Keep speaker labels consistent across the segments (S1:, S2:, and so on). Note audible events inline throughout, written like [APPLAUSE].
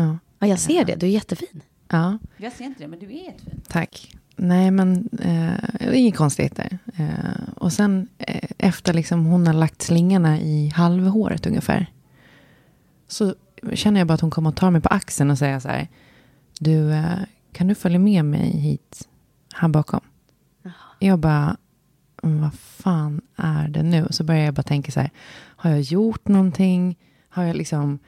S1: Ja.
S2: Ja, jag ser det. Du är jättefin.
S1: ja,
S3: Jag ser inte det, men du är jättefin.
S1: tack. Nej, men eh, det är inget konstigheter. Eh, och sen eh, efter liksom hon har lagt slingarna i halvhåret ungefär. Så känner jag bara att hon kommer att ta mig på axeln och säga så här. Du, eh, kan du följa med mig hit här bakom? Jag bara, "Mm, vad fan är det nu? Och så börjar jag bara tänka så här. Har jag gjort någonting? Har jag liksom, eh,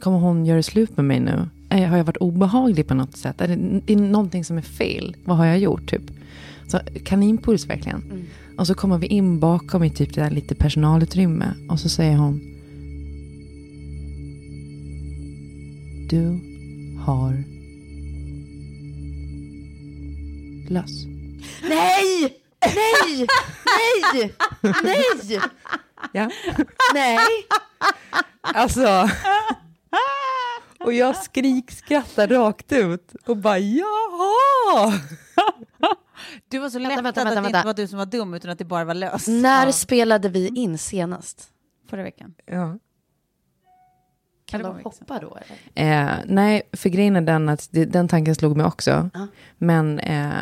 S1: kommer hon göra slut med mig nu? Eh, Har jag varit obehaglig på något sätt? Är det, är någonting som är fel? Vad har jag gjort typ? Så kaninpuls verkligen. Och så kommer vi in bakom i typ det där lite personalutrymme. Och så säger hon. Du har löss.
S2: Nej! Nej! Nej! Nej!
S1: Ja. [LAUGHS]
S2: Nej!
S1: Alltså. Och jag skrikskrattar rakt ut och bara jaha. [LAUGHS]
S3: Du var så
S2: Vänta,
S3: lättad
S2: vänta,
S3: att
S2: vänta,
S3: det
S2: vänta.
S3: inte var du som var dum, utan att det bara var löst.
S2: När
S3: Ja.
S2: spelade vi in senast?
S3: Förra veckan.
S1: Ja.
S2: Kan
S3: det
S2: de hoppa då? Eller?
S1: Eh, nej, för grejen är den att det, den tanken slog mig också.
S2: Ja.
S1: Men eh,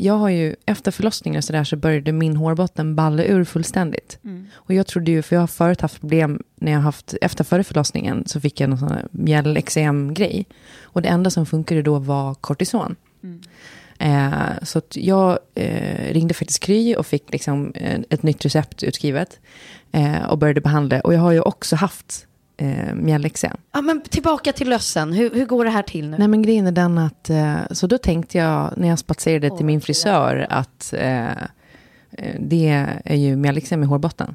S1: jag har ju, efter förlossningen och så där så började min hårbotten balla ur fullständigt. Och jag trodde ju, för jag har förut haft problem när jag haft, efter förra förlossningen så fick jag någon sån här mjällexem-grej. Och det enda som funkade då var kortison. Eh, så jag eh, ringde faktiskt Kry och fick liksom, eh, ett nytt recept utskrivet. Eh, och började behandla. Och jag har ju också haft eh, mjällexem.
S2: Ja, men tillbaka till lössen. Hur, hur går det här till nu?
S1: Nej men grejen är den att, eh, så då tänkte jag när jag spatserade till min frisör att eh, eh, det är ju mjällexem i hårbotten.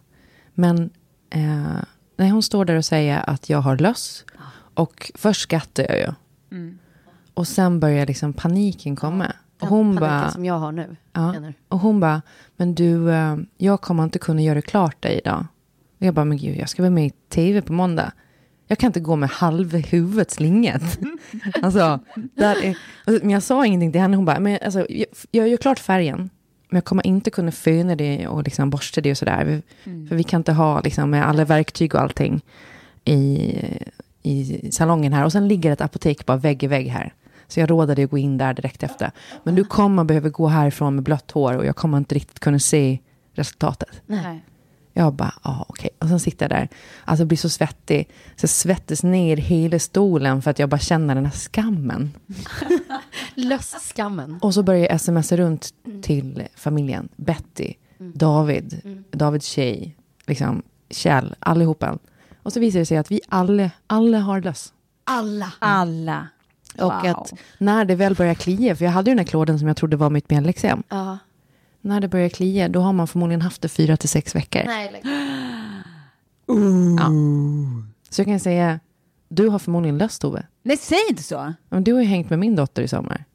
S1: Men eh, när hon står där och säger att jag har löss och först skrattar jag ju. Och sen börjar liksom paniken komma. Och hon bara,
S2: som jag har nu.
S1: Ja. Och hon bara, men du, eh, jag kommer inte kunna göra klart det idag. Och jag bara, men gud, jag ska vara med i tv på måndag. Jag kan inte gå med halva huvudet slinget. [LAUGHS] alltså, där är, men jag sa ingenting till henne. Hon bara, men alltså, jag, jag gör klart färgen. Men jag kommer inte kunna föna det och liksom borsta det och sådär. Vi- För vi kan inte ha liksom, med alla verktyg och allting i, i salongen här. Och sen ligger ett apotek bara vägg i vägg här. Så jag rådade att gå in där direkt efter. Men du kommer behöva gå härifrån med blött hår och jag kommer inte riktigt kunna se resultatet.
S3: Nej.
S1: Jag bara, ja okej. Och sen sitter jag där, alltså blir så svettig. Så jag svettas ner hela stolen för att jag bara känner den här skammen. [LAUGHS]
S2: Lösskammen.
S1: Och så börjar jag smsa runt till familjen. Betty, David, Davids tjej, liksom Kjell, allihopa. Och så visar det sig att vi alla, alla har löss.
S2: Alla.
S3: Alla.
S1: Och
S3: Wow.
S1: att när det väl börjar klia, för jag hade ju den här klåden som jag trodde var mitt mjällexem.
S2: Ja.
S1: När det börjar klia, då har man förmodligen haft det fyra till sex veckor.
S2: Nej, lägg. [GASPS]
S1: Ja. Så jag kan säga, du har förmodligen löst Tove.
S3: Nej, säg inte så.
S1: Men du har ju hängt med min dotter i sommar.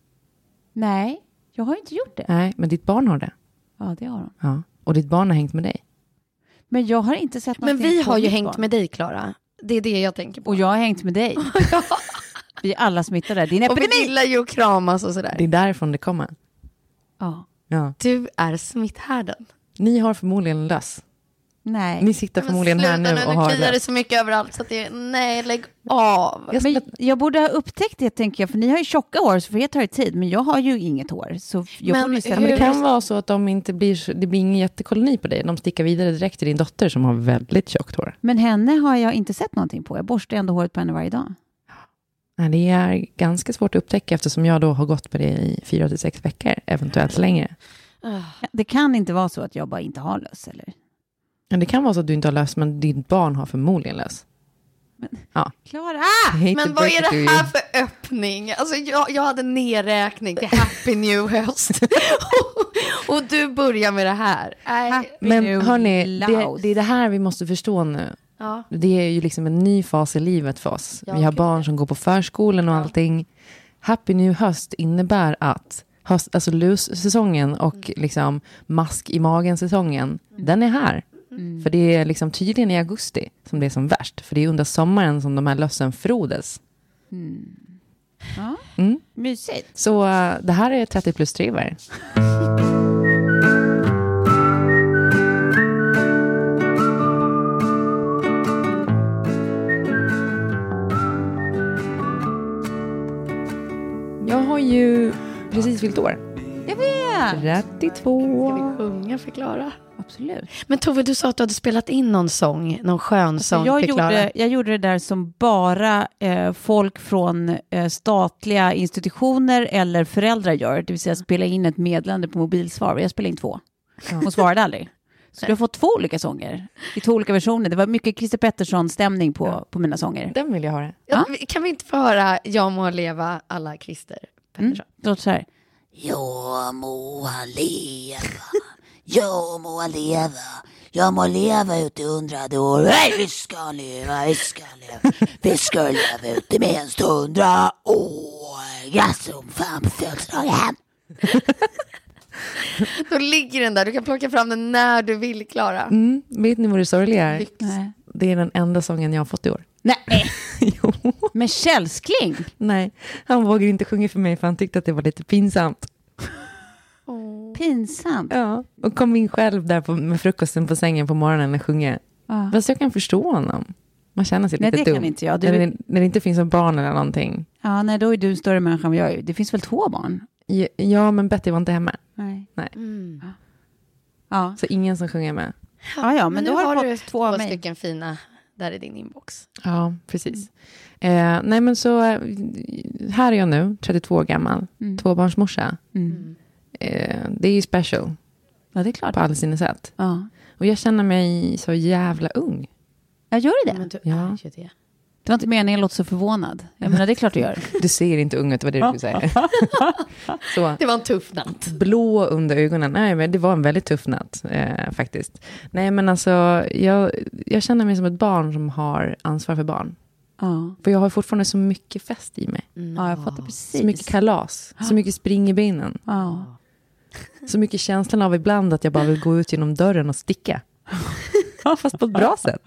S3: Nej, jag har inte gjort det.
S1: Nej, men ditt barn har det.
S3: Ja, det har de.
S1: Ja. Och ditt barn har hängt med dig.
S3: Men jag har inte sett
S2: Men vi har ju hängt
S3: barn.
S2: med dig, Klara. Det är det jag tänker på.
S3: Och jag har hängt med dig. [LAUGHS] Vi är alla smittade. Det är en
S2: och vi
S3: epidemi.
S2: gillar ju att kramas och sådär.
S1: Det är därifrån det kommer.
S3: Ja.
S1: Ja.
S2: Du är smitthärden.
S1: Ni har förmodligen löss.
S3: Nej.
S1: Ni sitter förmodligen här nu och har
S2: Nu kliar det så mycket överallt så att det nej lägg av.
S1: Jag
S3: Men jag borde ha upptäckt det, tänker jag, för ni har ju tjocka hår, så för er tar det tid, men jag har ju inget hår. Så jag
S2: Men
S3: ställa
S1: Men det kan vara så att de inte blir, det blir ingen jättekoloni på dig. De stickar vidare direkt till din dotter som har väldigt tjockt hår.
S3: Men henne har jag inte sett någonting på. Jag borstar ändå håret på henne varje dag.
S1: Nej, Det är ganska svårt att upptäcka eftersom jag då har gått med det i fyra till sex veckor, eventuellt längre.
S3: Det kan inte vara så att jag bara inte har löss, eller?
S1: Men det kan vara så att du inte har löss, men ditt barn har förmodligen löss.
S3: Klara!
S1: I hate to
S2: Men vad är det
S1: you.
S2: här för öppning? Alltså jag, jag hade nedräkning till Happy New Höst. [LAUGHS] och du börjar med det här. Nej.
S1: Men hörni, det, det är det här vi måste förstå nu.
S2: Ja.
S1: Det är ju liksom en ny fas i livet för oss.
S2: Ja,
S1: vi har barn
S2: ja.
S1: som går på förskolan och allting. Happy New Höst innebär att höst, alltså lussäsongen och
S2: Mm.
S1: liksom mask i magen-säsongen, den är här.
S2: Mm.
S1: För det är liksom tydligen i augusti som det är som värst. För det är under sommaren som de här lössen frodas.
S3: Ja.
S1: Mm.
S3: Mysigt.
S1: Så eh, det här är 30 plus driver. [LAUGHS] Jag har ju precis fyllt år.
S3: Jag vet!
S1: 32.
S2: Ska vi sjunga för Klara?
S3: Absolut.
S2: Men Tove, du sa att du hade spelat in någon sång, någon skön sång
S3: jag,
S2: för Klara.
S3: gjorde, jag gjorde det där som bara eh, folk från eh, statliga institutioner eller föräldrar gör, det vill säga spela in ett meddelande på mobilsvar. Jag spelade in två. Hon svarade aldrig. Så du har fått två olika sånger i två olika versioner. Det var mycket Christer Pettersson-stämning på, på mina sånger.
S1: Den vill jag ha. Det.
S2: Ja, Kan vi inte få höra Jag må leva alla Christer
S3: Mm.
S2: Pettersson?
S3: Det låter så här.
S4: Jag må han leva, jag må han leva, jag må leva ut i hundrade år. Nej, vi ska leva, vi ska leva, vi ska leva ut i minst hundra år. Grattis som fan på födelsedagen. [LAUGHS]
S2: Då ligger den där, du kan plocka fram den när du vill Klara.
S1: Mm, vet ni vad det sorgliga är?
S3: Nej.
S1: Det är den enda sången jag har fått i år.
S3: Nej, [LAUGHS]
S1: jo.
S3: med källskling.
S1: Nej, han vågade inte sjunga för mig för han tyckte att det var lite pinsamt.
S3: Pinsamt.
S1: Ja, och kom in själv där på, med frukosten på sängen på morgonen och sjunger.
S3: Ja.
S1: Fast jag kan förstå honom. Man känner sig
S3: Nej,
S1: lite
S3: det
S1: dum.
S3: kan inte jag. Du-
S1: När, det, när det inte finns något barn eller någonting.
S3: Ja, nej, då är du en större människa än jag är. Det finns väl två barn?
S1: Ja, Ja, men Betty var inte hemma.
S3: Nej.
S1: Nej.
S3: Ja,
S1: Så ingen som sjunger med.
S3: ja, ja men,
S2: nu
S3: då har du fått två av
S2: två
S3: mig.
S2: stycken fina där i din inbox.
S1: Ja, precis. Eh, nej, men så eh, här är jag nu, 32 år gammal,
S3: Mm.
S1: tvåbarnsmorsa.
S3: Mm.
S1: Eh, det är ju special
S3: Ja, det är klart.
S1: på alla sina sätt.
S3: Ja.
S1: Och jag känner mig så jävla ung.
S3: Jag gör det.
S2: Men du
S1: Ja.
S2: är ju det.
S3: Det var inte meningen, jag låter så förvånad. Jag menar, det är klart du gör.
S1: Du ser inte ung ut, var det du skulle säga. [LAUGHS] så,
S2: Det var en tuff natt.
S1: blå under ögonen. Nej, men det var en väldigt tuff natt eh, faktiskt. Nej, men alltså, jag, jag känner mig som ett barn som har ansvar för barn.
S3: Ja,
S1: För jag har fortfarande så mycket fest i mig.
S3: ja jag fattar precis.
S1: Så mycket kalas, så mycket spring i benen.
S3: Ja.
S1: Så mycket känslan av ibland att jag bara vill gå ut genom dörren och sticka. [LAUGHS] Fast på ett bra sätt.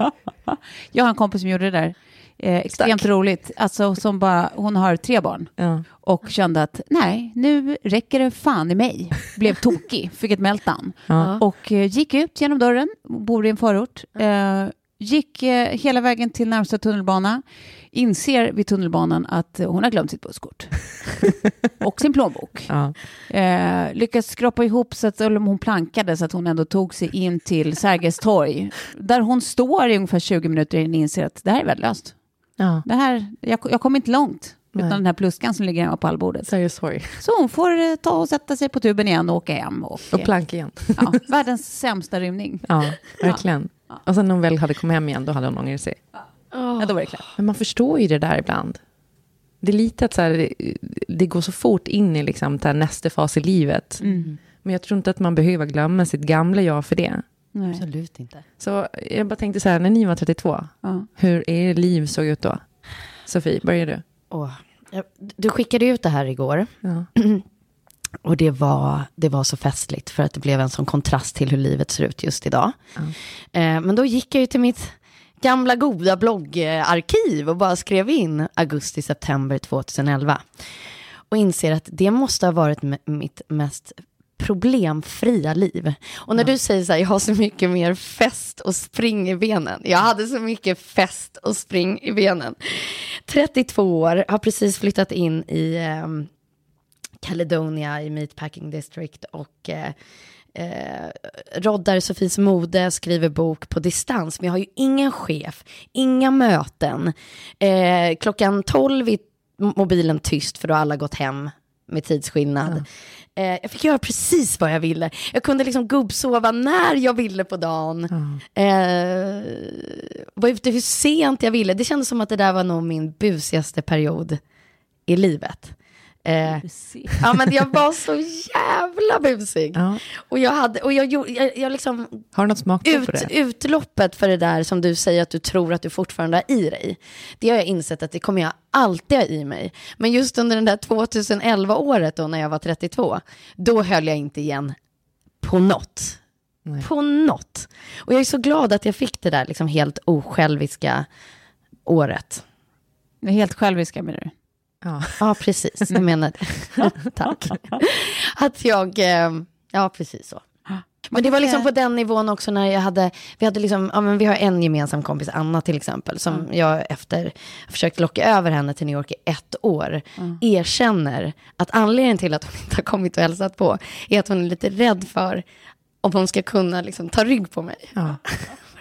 S3: Jag har en kompis som gjorde det där. Eh, extremt
S1: Tack.
S3: roligt. Alltså, som bara, hon har tre barn.
S1: Ja.
S3: Och kände att nej, nu räcker det fan i mig. Blev tokig, fick ett meltdown.
S1: Ja.
S3: Och eh, gick ut genom dörren, bor i en förort. Eh, gick eh, hela vägen till närmsta tunnelbana. Inser vid tunnelbanan att eh, hon har glömt sitt busskort. [LAUGHS] och sin plånbok.
S1: Ja.
S3: Eh, lyckas skrapa ihop så att eller hon plankade så att hon ändå tog sig in till Sergels torg. Där hon står i ungefär 20 minuter innan inser att det här är värdelöst.
S1: Ja.
S3: Det här, jag, jag kommer inte långt utan
S1: Nej.
S3: den här pluskan som ligger hemma på allbordet.
S1: Sorry.
S3: Så hon får eh, ta och sätta sig på tuben igen och åka hem. Och,
S1: Och plank igen.
S3: ja, världens sämsta rymning.
S1: Ja, verkligen. Och sen när hon väl hade kommit hem igen, då hade hon ångrat sig.
S3: Ja, då var det klart.
S1: Men man förstår ju det där ibland. Det är lite att så här, det, går så fort in i liksom, nästa fas i livet.
S3: Mm.
S1: Men jag tror inte att man behöver glömma sitt gamla jag för det.
S3: Nej.
S2: Absolut inte.
S1: Så jag bara tänkte så här, när ni var 32,
S3: Ja.
S1: hur er liv såg ut då? Sofie, börjar du?
S2: Åh, Du skickade ut det här igår.
S1: Ja. [CLEARS THROAT]
S2: Och det var, det var så festligt för att det blev en sån kontrast till hur livet ser ut just idag. Eh, men då gick jag ju till mitt gamla goda bloggarkiv och bara skrev in augusti-september 2011. Och inser att det måste ha varit mitt mest problemfria liv. Och när du säger så här, jag har så mycket mer fest och spring i benen. Jag hade så mycket fest och spring i benen. 32 år, har precis flyttat in i ehm, Caledonia i Meatpacking District och eh, eh, roddar Sofies mode, skriver bok på distans. Men jag har ju ingen chef, inga möten. Eh, klockan 12 är mobilen tyst för då har alla gått hem med tidsskillnad. Eh, jag fick göra precis vad jag ville. Jag kunde liksom gubbsova när jag ville på dagen. Eh, var ute hur sent jag ville. Det kändes som att det där var nog min busigaste period i livet. Eh, ja, men jag var så [LAUGHS] jävla busig.
S1: Ja.
S2: Och jag hade, och jag, jag, jag liksom,
S1: Har du något smakprov
S2: ut,
S1: på det?
S2: utloppet för det där som du säger att du tror att du fortfarande har i dig. Det har jag insett att det kommer jag alltid ha i mig. Men just under den där 2011-året då när jag var 32, då höll jag inte igen på något.
S1: Nej.
S2: På något. Och jag är så glad att jag fick det där liksom helt osjälviska året.
S3: Helt själviska menar du?
S1: Ja.
S2: Ja, precis. Jag [LAUGHS] menar Tack. Att jag, eh, ja precis så. Men det var liksom på den nivån också när jag hade, vi hade liksom, ja men vi har en gemensam kompis, Anna till exempel, som jag efter, försökt locka över henne till New York i ett år, erkänner att anledningen till att hon inte har kommit och hälsat på, är att hon är lite rädd för om hon ska kunna liksom ta rygg på mig.
S1: Ja. [LAUGHS]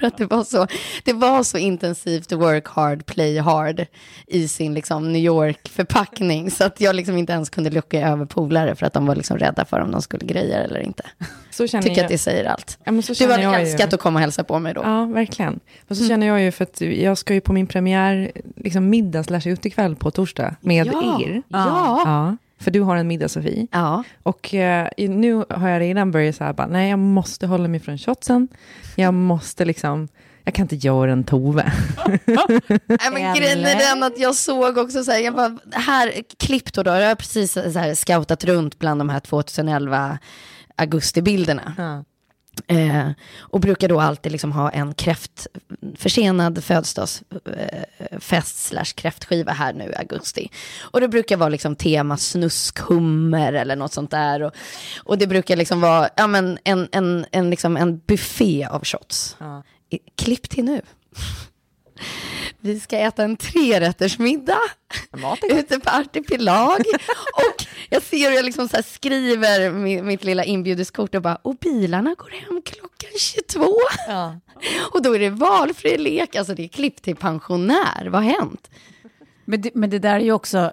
S2: För att det var så, det var så intensivt work hard, play hard i sin liksom New York-förpackning. Så att jag liksom inte ens kunde locka över polare för att de var liksom rädda för om de skulle greja eller inte.
S1: Så känner
S2: Tycker
S1: jag.
S2: att det säger allt.
S1: Ja,
S2: Du hade älskat
S1: ju.
S2: att komma och hälsa på mig då.
S1: Ja, verkligen. Och så känner jag ju för att jag ska ju på min premiär, liksom middag slash utekväll på torsdag med
S2: Ja.
S1: er.
S2: Ja.
S1: Ja, för du har en middag Sofie.
S2: Ja.
S1: Och eh, nu har jag redan börjat så här, bara, nej jag måste hålla mig från shotsen. Jag måste liksom, jag kan inte göra en Tove. [LAUGHS]
S2: Nej, men grejen är den att jag såg också så här, jag bara, här, klipp då, då, jag har precis så här scoutat runt bland de här 2011 augustibilderna.
S1: Ja.
S2: Eh, och brukar då alltid liksom ha en kräftförsenad födelsedagsfest slash kräftskiva här nu i augusti. Och det brukar vara liksom tema snuskhummer eller något sånt där. Och, och det brukar liksom vara ja, men en, en, en, liksom en buffé av shots.
S1: Ja.
S2: I- Klipp till nu. Vi ska äta en trerättersmiddag ute på Artipelag. och jag ser hur jag liksom så här skriver mi- mitt lilla inbjudeskort och bara, och bilarna går hem klockan 22. Och då är det valfri lek, alltså det är klipp till pensionär, vad har hänt?
S3: Men det, men det där är ju också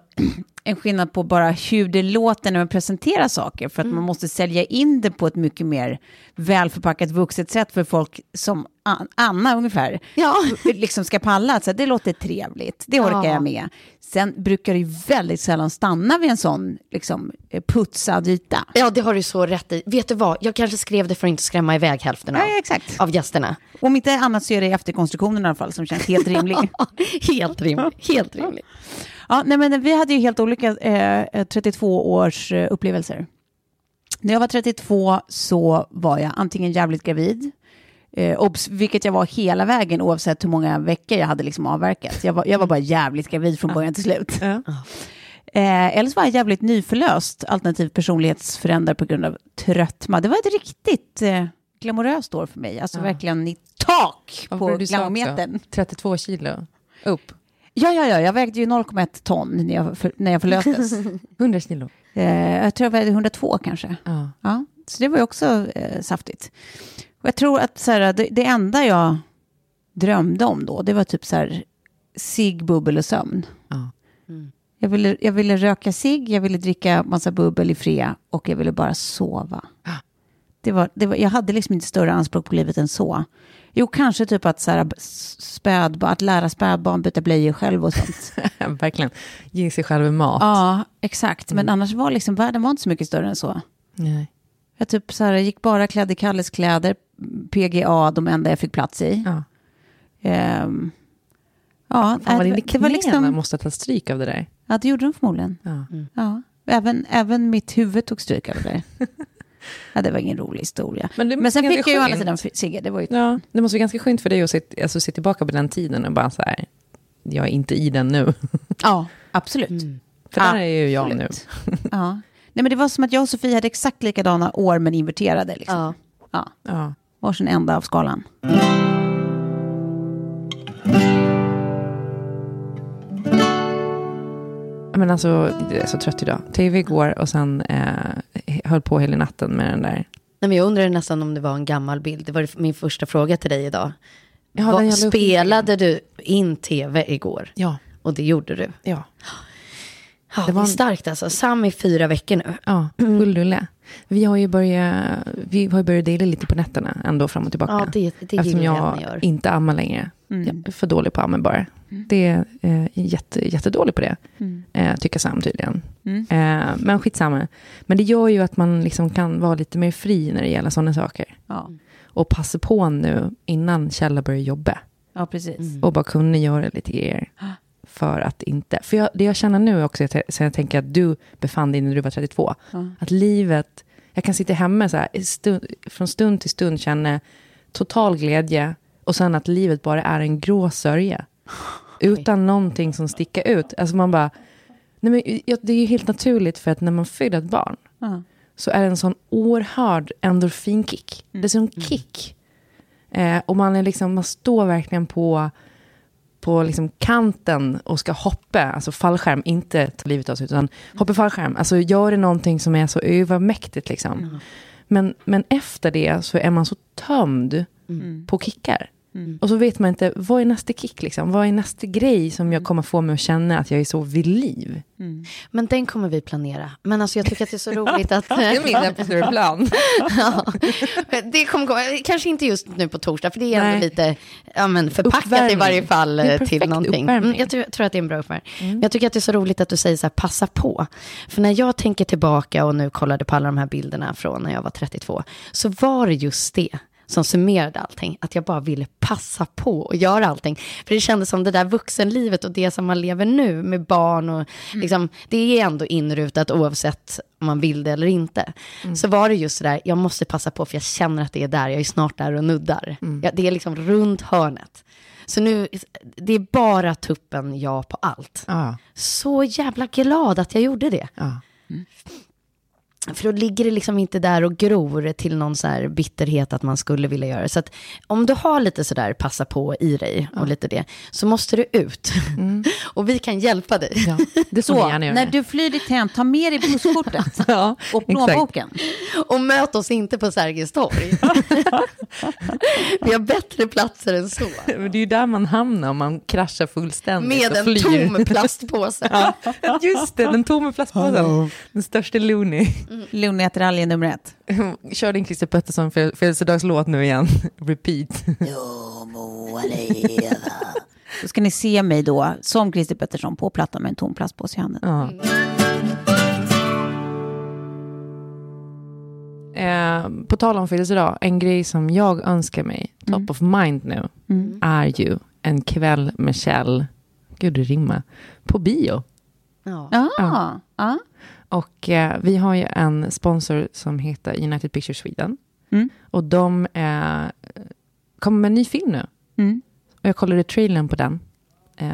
S3: en skillnad på bara hur det låter när man presenterar saker. För att man måste sälja in det på ett mycket mer välförpackat vuxet sätt för folk som An- Anna ungefär.
S2: Ja.
S3: Liksom ska palla så det låter trevligt, det orkar
S2: Ja.
S3: jag med. Sen brukar det ju väldigt sällan stanna vid en sån liksom, eh, putsad yta.
S2: Ja, det har du så rätt i. Vet du vad, jag kanske skrev det för att inte skrämma iväg hälften av,
S3: Ja, exakt.
S2: av gästerna.
S3: Om inte annat så är det efterkonstruktionen i alla fall som känns helt rimlig. [LAUGHS]
S2: helt rimligt, helt rimligt.
S3: Ja, nej, men vi hade ju helt olika eh, 32 års eh, upplevelser. När jag var 32 så var jag antingen jävligt gravid, eh, obs, vilket jag var hela vägen oavsett hur många veckor jag hade liksom avverkat. Jag var, jag var bara jävligt gravid från början till slut.
S1: Ja.
S3: Eh, eller så var jag jävligt nyförlöst, alternativt personlighetsförändrad på grund av tröttma. Det var ett riktigt eh, glamoröst år för mig, alltså verkligen i tak på glamourmetern.
S1: 32 kilo upp.
S3: Ja, ja, ja, jag vägde ju 0,1 ton när jag, för, när jag förlöstes.
S1: 100 [LAUGHS] kilo.
S3: Eh, jag tror jag vägde 102 kanske.
S1: Ja.
S3: Ja, så det var ju också eh, saftigt. Och jag tror att så här, det, det enda jag drömde om då, det var typ så här cigg, bubbel och sömn.
S1: Ja.
S3: Jag ville, jag ville röka cigg, jag ville dricka massa bubbel i fred och jag ville bara sova. Det var, det var, jag hade liksom inte större anspråk på livet än så. Jo, kanske typ att, så här, spädbarn, att lära spädbarn byta blöjor själv och sånt. [LAUGHS]
S1: Verkligen. Ge sig själv mat.
S3: ja, exakt. Men annars var liksom världen var inte så mycket större än så.
S1: Nej.
S3: Jag typ så här, gick bara klädd i Kalles kläder, PGA, de enda jag fick plats i.
S1: Ja.
S3: Ehm, ja,
S1: Fan vad
S3: äh, det,
S1: knän
S3: var liksom,
S1: måste ta stryk av det där.
S3: ja, det gjorde de förmodligen.
S1: Ja.
S3: Ja. Även, även mitt huvud tog stryk av det. [LAUGHS] [LAUGHS] ja, det var ingen rolig historia.
S1: Men
S3: Men,
S1: det
S3: sen
S1: måste
S3: fick jag ju å andra sidan Sigge, det var ju...
S1: Ja, det måste vara ganska skönt för dig att se, alltså, se tillbaka på den tiden och bara så här, jag är inte i den nu. [LAUGHS]
S3: Ja, absolut.
S1: För där är ju jag nu.
S3: Ja. Nej, men det var som att jag och Sofie hade exakt likadana år, men inverterade. Liksom.
S2: Ja.
S3: Ja.
S1: Ja.
S3: Varsin ända av skalan.
S1: Men alltså, jag är så trött idag. Tv igår och sen eh, höll på hela natten med den där.
S2: Nej, men jag undrar nästan om det var en gammal bild. Det var min första fråga till dig idag.
S1: Ja,
S2: Vad- spelade du in tv igår?
S1: Ja,
S2: Och det gjorde du.
S1: ja.
S2: Ja, det
S1: var
S2: är
S1: en-
S2: starkt alltså. Sam i fyra veckor nu.
S1: Ja, full rulle. Vi har ju börjat, vi har börjat dela lite på nätterna, ändå fram och tillbaka.
S2: Ja, det, det
S1: Eftersom
S2: jag
S1: jag inte ammar längre. Jag är för dålig på amma bara. Det är eh, jätte, jättedålig på det, eh, tycker Sam tydligen. Eh, men skitsamma. Men det gör ju att man liksom kan vara lite mer fri när det gäller sådana saker.
S3: Ja,
S1: Och passa på nu innan Kjell börjar jobba.
S3: ja precis.
S1: Och bara kunna göra lite grejer. [GASPS] För att inte. För jag, det jag känner nu också, så jag tänker att du befann dig när du var 32. Att livet, jag kan sitta hemma så här, stund, från stund till stund känna total glädje. Och sen att livet bara är en grå sörja. Utan någonting som sticker ut. Alltså man bara, nej men, ja, det är ju helt naturligt för att när man föder ett barn.
S3: Ja.
S1: Så är det en sån oerhörd endorfinkick. Det är en sån kick. Eh, och man, är liksom, man står verkligen på, på liksom kanten och ska hoppa, alltså fallskärm, inte ta livet av sig, utan hoppa fallskärm. Alltså gör det någonting som är så övermäktigt liksom. Men, men efter det så är man så tömd på kickar. Och så vet man inte, vad är nästa kick liksom? Vad är nästa grej som jag kommer få mig att känna att jag är så vid liv?
S2: Men den kommer vi planera. Men alltså jag tycker att det är så roligt att... [LAUGHS]
S1: Det är min på större plan. [LAUGHS]
S2: ja, det kommer komma, kanske inte just nu på torsdag, för det är ändå
S1: Nej.
S2: lite ja, men förpackat
S1: Uppvärmning.
S2: i varje fall
S1: Det är
S2: eh,
S1: perfekt
S2: till någonting. Mm, jag, tror, tror att det är en bra uppvärmning. Men Jag tycker att det är så roligt att du säger så här, passa på. För när jag tänker tillbaka och nu kollade på alla de här bilderna från när jag var 32, så var det just det som summerade allting. Att jag bara ville passa på och göra allting. För det kändes som det där vuxenlivet och det som man lever nu med barn och liksom, det är ändå inrutat oavsett om man vill det eller inte. Så var det just så där, jag måste passa på för jag känner att det är där, jag är snart där och nuddar. Ja, det är liksom runt hörnet. Så nu, det är bara tuppen ja på allt.
S1: Ja,
S2: Så jävla glad att jag gjorde det.
S1: ja.
S2: För då ligger det liksom inte där och gror till någon så här bitterhet att man skulle vilja göra det. Så att om du har lite sådär passa på i dig och lite det, så måste du ut. [LAUGHS] och vi kan hjälpa dig.
S1: ja. Det
S3: Så,
S1: göra.
S3: när du flyr ditt hem, ta med dig busskortet [LAUGHS]
S1: ja,
S3: och plånboken.
S2: Och möt oss inte på Sergels torg. [LAUGHS] vi har bättre platser än så.
S1: Men det är ju där man hamnar om man kraschar fullständigt
S2: Med en
S1: flyr.
S2: tom plastpåse.
S1: Just det, den tomma plastpåsen. Den största Looney.
S3: Lunätteralje nummer ett. [LAUGHS]
S1: Kör din Christer Pettersson födelsedagslåt nu igen. [LAUGHS] Repeat.
S4: Jag må leva.
S3: Då ska ni se mig då, som Christer Pettersson, på plattan med en tom plastpåse i handen.
S1: Ja. Eh, på tal om födelsedag, en grej som jag önskar mig, top of mind nu, är ju en kväll med Kjell, gud det rimmar, på bio.
S2: Ja.
S3: Ja,
S1: Ja.
S3: ja.
S1: Och eh, vi har ju en sponsor som heter United Pictures Sweden.
S3: Mm.
S1: Och de eh, kommer med en ny film nu.
S3: Mm.
S1: Och jag kollade trailern på den. Eh,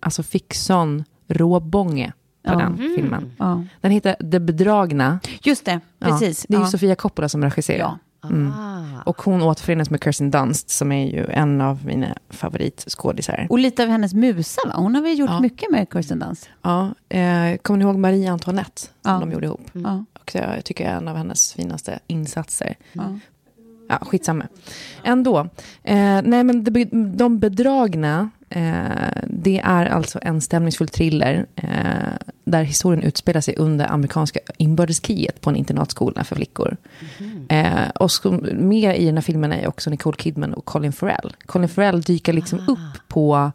S1: alltså fick sån råbånge på
S3: Ja.
S1: den filmen.
S3: ja.
S1: Den heter Det bedragna.
S3: Just det,
S1: Ja,
S3: precis.
S1: det är ju
S3: ja.
S1: Sofia Coppola som regisserar. Mm.
S2: Ah.
S1: Och hon återförenas med Kirsten Dunst som är ju en av mina favoritskådisar.
S3: Och lite av hennes musa, va? Hon har väl gjort
S1: Ja.
S3: mycket med Kirsten Dunst?
S1: Ja, eh, kommer ni ihåg Marie Antoinette som
S3: Ja.
S1: de gjorde ihop?
S3: Ja.
S1: Och jag, jag tycker är en av hennes finaste insatser.
S3: Ja.
S1: Ja, skitsamma. Ändå. Eh, nej, men De bedragna, eh, det är alltså en stämningsfull thriller eh, där historien utspelar sig under amerikanska inbördeskriget på en internatskola för flickor. Eh, och som, med i den här filmen är också Nicole Kidman och Colin Farrell. Colin Farrell dyker liksom upp på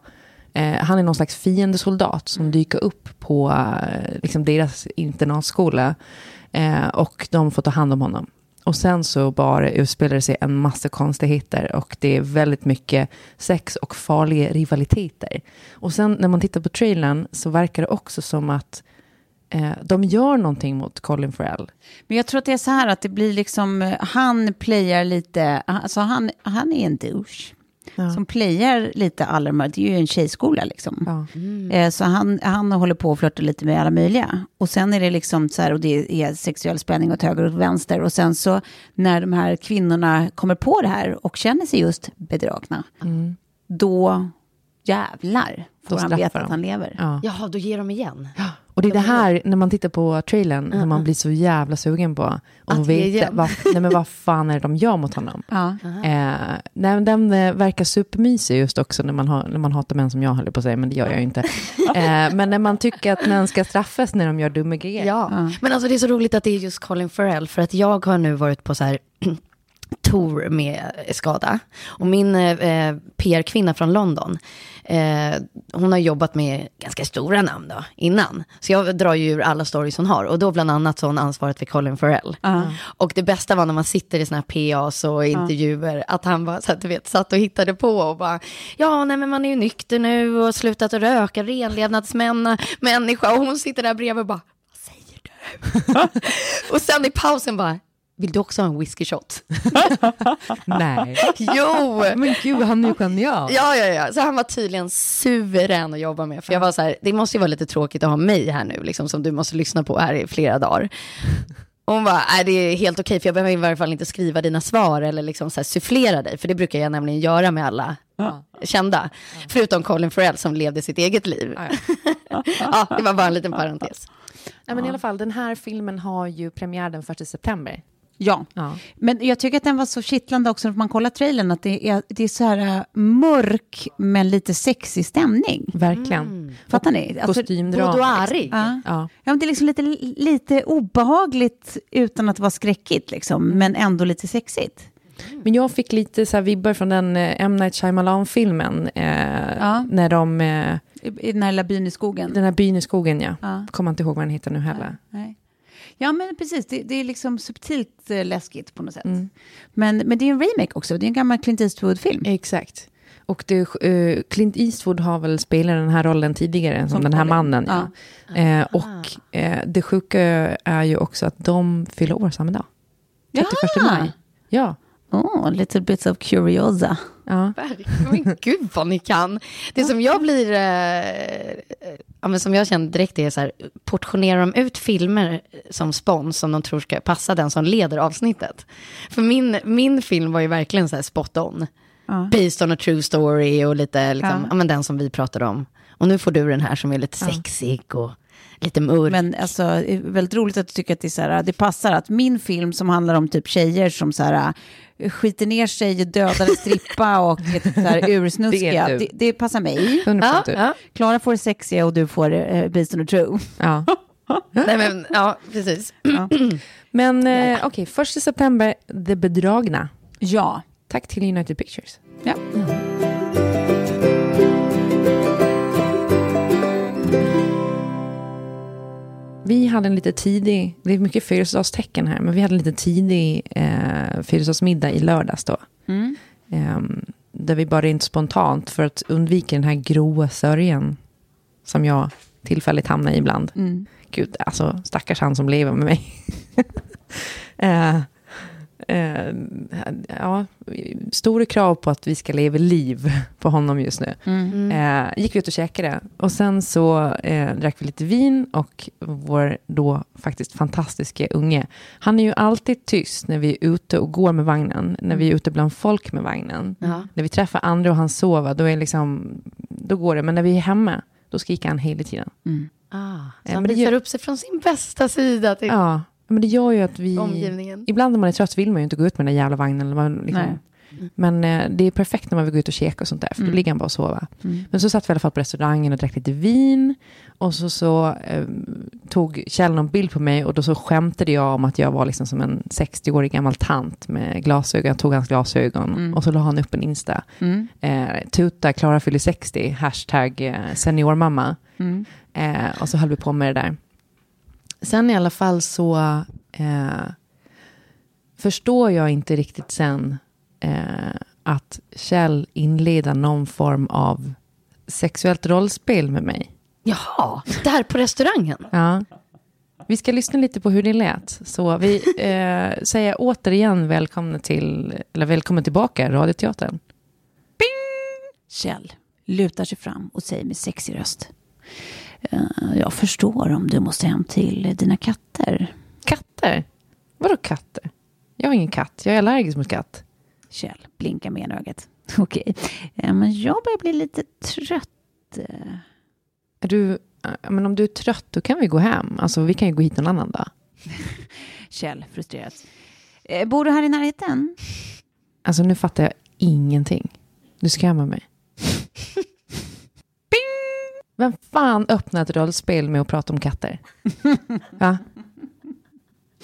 S1: Eh, han är någon slags fiendesoldat som dyker upp på eh, liksom deras internatskola. Och de får ta hand om honom. Och sen så bara utspelar det sig en massa konstigheter och det är väldigt mycket sex och farliga rivaliteter. Och sen när man tittar på trailern så verkar det också som att eh, de gör någonting mot Colin Farrell.
S3: Men jag tror att det är så här att det blir liksom, eh, han playar lite, alltså han, han är en douche.
S1: Ja.
S3: Som playar lite här, det är ju en tjejskola liksom.
S1: Ja.
S3: Eh, Så han, han håller på och flörtar lite med alla möjliga. Och sen är det liksom så här, och det är sexuell spänning åt höger och vänster. Och sen så när de här kvinnorna kommer på det här och känner sig just bedragna, då jävlar får
S1: Då
S3: han veta
S1: de.
S3: att han lever.
S1: Ja.
S2: Jaha, då ger de igen.
S1: Och det är det här, när man tittar på trailern, när man blir så jävla sugen på
S2: ge
S1: veta, vad, nej men vad fan är det de gör mot honom? [LAUGHS]
S3: Ja.
S1: Eh, nej, den eh, verkar supermysig just också när man, har, när man hatar män som jag håller på att säga, men det gör jag ju inte. [LAUGHS] Eh, men när man tycker att män ska straffas när de gör dumma grejer.
S2: Ja, men alltså det är så roligt att det är just Colin Farrell, för att jag har nu varit på så här [CLEARS THROAT] tour med skada. Och min eh, PR-kvinna från London, eh, hon har jobbat med ganska stora namn då, innan. Så jag drar ju ur alla stories hon har. Och då bland annat så har hon ansvaret för Colin Farrell. Och det bästa var när man sitter i såna här PAs och intervjuer, att han bara så att du vet, satt och hittade på och bara, ja nej men man är ju nykter nu och slutat att röka, renlevnadsmän, människa. Och hon sitter där bredvid och bara, vad säger du? [LAUGHS] och sen i pausen bara, vill du också ha en whisky shot? [LAUGHS]
S1: Nej.
S2: jo!
S1: Men gud, han är ju genial.
S2: Ja, ja, ja. Så han var tydligen suverän att jobba med. För jag var så här, det måste ju vara lite tråkigt att ha mig här nu, liksom, som du måste lyssna på här i flera dagar. Och hon bara, nej det är helt okej, för jag behöver i varje fall inte skriva dina svar eller liksom så här sufflera dig, för det brukar jag nämligen göra med alla kända. Förutom Colin Farrell som levde sitt eget liv. [LAUGHS] ja, det var bara en liten parentes.
S1: Nej, men i alla fall, den här filmen har ju premiär den 1 september.
S3: Ja.
S1: Ja.
S3: Men jag tycker att den var så kittlande också när man kollar trailern, att det är, det är så här äh, mörk men lite sexig stämning.
S1: Verkligen.
S3: Fattar ni? Alltså,
S1: Kostymdrama.
S2: Boudoirig.
S3: Ja.
S1: Ja.
S3: Ja, men det är liksom lite, lite obehagligt utan att vara skräckigt, liksom, men ändå lite sexigt.
S1: Men jag fick lite så här vibbar från den eh, M. Night Shyamalan-filmen. Eh,
S3: Ja.
S1: När de, eh,
S3: I, I den här lilla byn i skogen.
S1: den här byn i skogen, ja.
S3: Ja.
S1: Kommer inte ihåg vad den heter nu heller.
S3: Nej. Ja, men precis. Det, det är liksom subtilt eh, läskigt på något sätt.
S1: Mm.
S3: Men, men det är en remake också. Det är en gammal Clint Eastwood-film.
S1: Exakt. Och det, eh, Clint Eastwood har väl spelat den här rollen tidigare, som,
S3: Som
S1: den här
S3: Colin.
S1: mannen. Ja. Eh, och eh, det sjuka är ju också att de fyller år samma dag. 31 maj. Ja.
S3: Oh, little bits of curiosa.
S1: Ja. [LAUGHS]
S2: Men gud vad ni kan. Det som jag blir, eh, ja, men som jag känner direkt är så här, portionerar de ut filmer som spons som de tror ska passa den som leder avsnittet. För min, min film var ju verkligen så här spot on.
S3: Ja.
S2: Based on a true story och lite, liksom,
S3: Ja.
S2: ja. men den som vi pratade om. Och nu får du den här som är lite sexig och lite mörk.
S3: Men alltså, det är väldigt roligt att du tycker att det, är så här, det passar. Att min film som handlar om typ tjejer som så här, skiter ner sig, dödar en strippa [LAUGHS] och så här ursnuskiga.
S1: Det är
S3: Det, det, passar mig.
S1: 100%
S2: ja,
S1: du.
S2: ja.
S3: Klara får det sexiga och du får eh, Based on a True.
S1: ja. [LAUGHS]
S2: Nej, men, ja, precis.
S1: Men eh, okej, första september, Det bedragna.
S3: Ja.
S1: Tack till United Pictures.
S3: ja.
S1: Vi hade en lite tidig, det är mycket födelsedagstecken här, men vi hade en lite tidig eh, födelsedagsmiddag i lördags då.
S3: Mm.
S1: Ehm, där vi bara inte spontant för att undvika den här gråa sörjan som jag tillfälligt hamnar i ibland.
S3: Mm.
S1: Gud, alltså stackars han som lever med mig. [LAUGHS] eh, eh, ja, stora krav på att vi ska leva liv på honom just nu.
S3: Mm.
S1: Eh, gick vi ut och käkade. Och sen så eh, drack vi lite vin och vår då faktiskt fantastiska unge. Han är ju alltid tyst när vi är ute och går med vagnen. När vi är ute bland folk med vagnen.
S2: Ja.
S1: När vi träffar andra och han sover, då, är liksom, då går det. Men när vi är hemma, då skriker han hela tiden.
S2: Ah, så
S1: Ja,
S2: han visar
S1: gör-
S2: upp sig från sin bästa sida till
S1: Ja, men det gör ju att vi...
S2: omgivningen.
S1: Ibland när man är trött vill man ju inte gå ut med den där jävla vagnen. Eller man liksom, men eh, det är perfekt när man vill gå ut och käka och sånt där, för då
S3: Mm.
S1: ligger han bara och sover.
S3: Mm.
S1: Men så satt vi i alla fall på restaurangen och drack lite vin. Och så, så eh, tog Kjell någon bild på mig och då så skämtade jag om att jag var liksom som en 60-årig gammal tant med glasögon. Jag tog hans glasögon
S3: Mm.
S1: och så la han upp en Insta.
S3: Mm.
S1: Eh, Tuta, Klara fyller 60, hashtag eh, seniormamma.
S3: Mm.
S1: Eh, och så höll vi på med det där. Sen i alla fall så eh, förstår jag inte riktigt sen eh, att Kjell inleder någon form av sexuellt rollspel med mig.
S2: Jaha, där på restaurangen.
S1: Ja. Vi ska lyssna lite på hur det lät. Så vi eh, säger återigen välkomna, till, eller välkommen tillbaka, Radioteatern.
S3: Kjell lutar sig fram och säger med sexig röst. "Eh, Jag förstår om du måste hem till dina katter.
S1: Katter? Vadå katter? Jag har ingen katt. Jag är allergisk mot katt.
S3: Kjell blinkar med enögat. [LAUGHS] Okej, Eh, men jag börjar bli lite trött. eh.
S1: Är du, men om du är trött, då kan vi gå hem. Alltså, vi kan ju gå hit någon annan dag. [LAUGHS]
S3: Kjell frustrerat. "Eh, Bor du här i närheten?
S1: Alltså, nu fattar jag ingenting. Du skrämmer mig. [LAUGHS] Vem fan öppnar ett rollspel med att prata om katter? [LAUGHS] Va?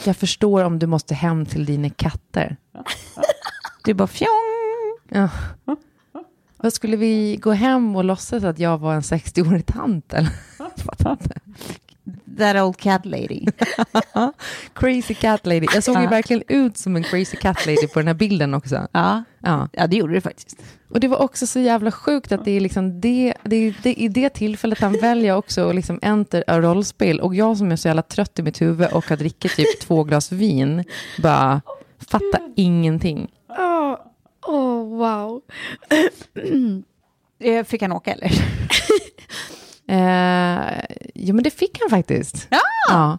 S1: Jag förstår om du måste hem till dina katter.
S3: Du bara fjong.
S1: Ja. Vad skulle vi gå hem och låtsas att jag var en 60-årig tant? Eller? [LAUGHS]
S3: That old cat lady. [LAUGHS]
S1: Crazy cat lady. Jag såg ju verkligen ut som en crazy cat lady på den här bilden också.
S3: Ja,
S1: Ja.
S3: ja det gjorde du faktiskt.
S1: Och det var också så jävla sjukt att det är liksom det, det, är det i det tillfället han väljer också att liksom enter a rollspel. Och jag som är så jävla trött i mitt huvud och har drickit typ [LAUGHS] två glas vin, bara fattar ingenting.
S2: Åh, oh, wow. [CLEARS THROAT]
S3: Eh, Fick han åka eller? [LAUGHS]
S1: Eh, jo, men det fick han faktiskt.
S3: Ja!
S1: Ja,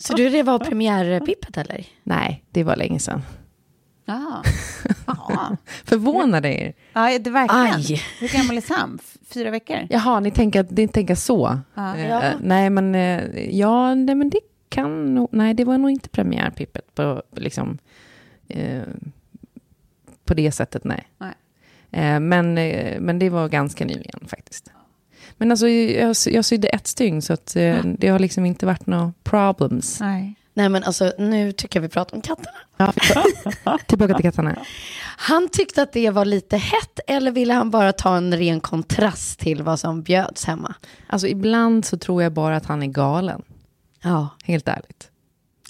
S2: Så du, det var premiärpippet eller?
S1: Nej, det var länge sedan.
S3: Ja. Ja. [LAUGHS]
S1: Förvånar det er?
S3: ja, det verkligen.
S2: Aj.
S3: Hur gammal är Sam? Fyra veckor?
S1: Jaha, ni tänker, ni tänker så?
S3: Ja.
S1: Eh,
S2: Ja.
S1: nej, men, eh, ja, nej, men det kan nog... Nej, det var nog inte premiärpippet på, liksom, eh, på det sättet, nej.
S3: Nej.
S1: Eh, men, eh, men det var ganska nyligen faktiskt. Men alltså, jag, jag sydde ett stygn, så att, eh, det har liksom inte varit några problems.
S3: Nej.
S2: Nej men alltså nu tycker jag vi pratar om katterna.
S1: Ja, [LAUGHS] tillbaka till katterna.
S2: Han tyckte att det var lite hett eller ville han bara ta en ren kontrast till vad som bjöds hemma?
S1: Alltså, ibland så tror jag bara att han är galen,
S2: Ja.
S1: helt ärligt.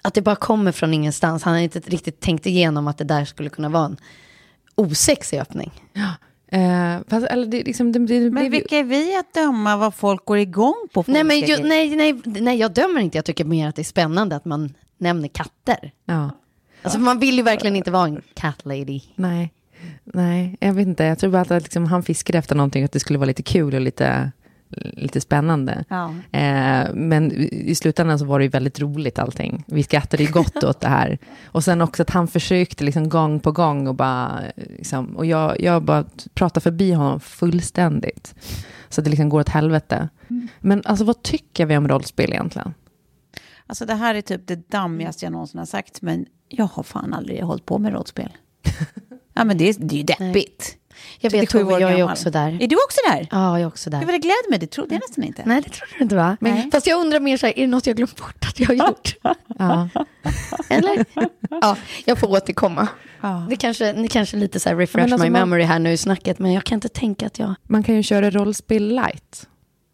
S2: Att det bara kommer från ingenstans. Han har inte riktigt tänkt igenom att det där skulle kunna vara en osexig öppning.
S1: Eh, fast, eller det, liksom, det, det,
S3: Men
S1: ju-
S3: vilka är vi att döma vad folk går igång på?
S2: Nej, men ju, nej, nej, nej, jag dömer inte. Jag tycker mer att det är spännande att man nämner katter.
S1: Ja.
S2: Alltså man vill ju verkligen inte vara en cat lady.
S1: Nej, nej, jag vet inte. Jag tror bara att liksom, han fiskade efter någonting, att det skulle vara lite kul och lite, lite spännande.
S3: Ja.
S1: Eh, men i slutändan så var det ju väldigt roligt allting. Vi skrattade ju gott [LAUGHS] åt det här. Och sen också att han försökte liksom gång på gång och bara, liksom, och jag, jag bara pratade förbi honom fullständigt. Så det liksom går åt helvete. Men alltså vad tycker vi om rollspel egentligen?
S3: Alltså det här är typ det dammigaste jag någonsin har sagt, men jag har fan aldrig hållit på med rollspel. [LAUGHS] ja, men det är, det är ju deppigt.
S2: Jag vet
S3: 37
S2: Tove, jag är
S3: gammal.
S2: också där.
S3: Är du också där?
S2: Ja, jag är också där.
S3: var det gläder mig, det trodde jag nästan inte.
S2: Nej, det tror du inte va?
S3: Nej.
S2: Fast jag undrar mer så här, är det något jag glömt bort att jag har gjort?
S1: Ja.
S2: Eller? Ja, jag får återkomma.
S3: Ja.
S2: Det kanske, ni kanske lite så här refresh
S1: Men alltså
S2: my
S1: man-
S2: memory här nu i snacket, men jag kan inte tänka att jag...
S1: Man kan ju köra rollspel light.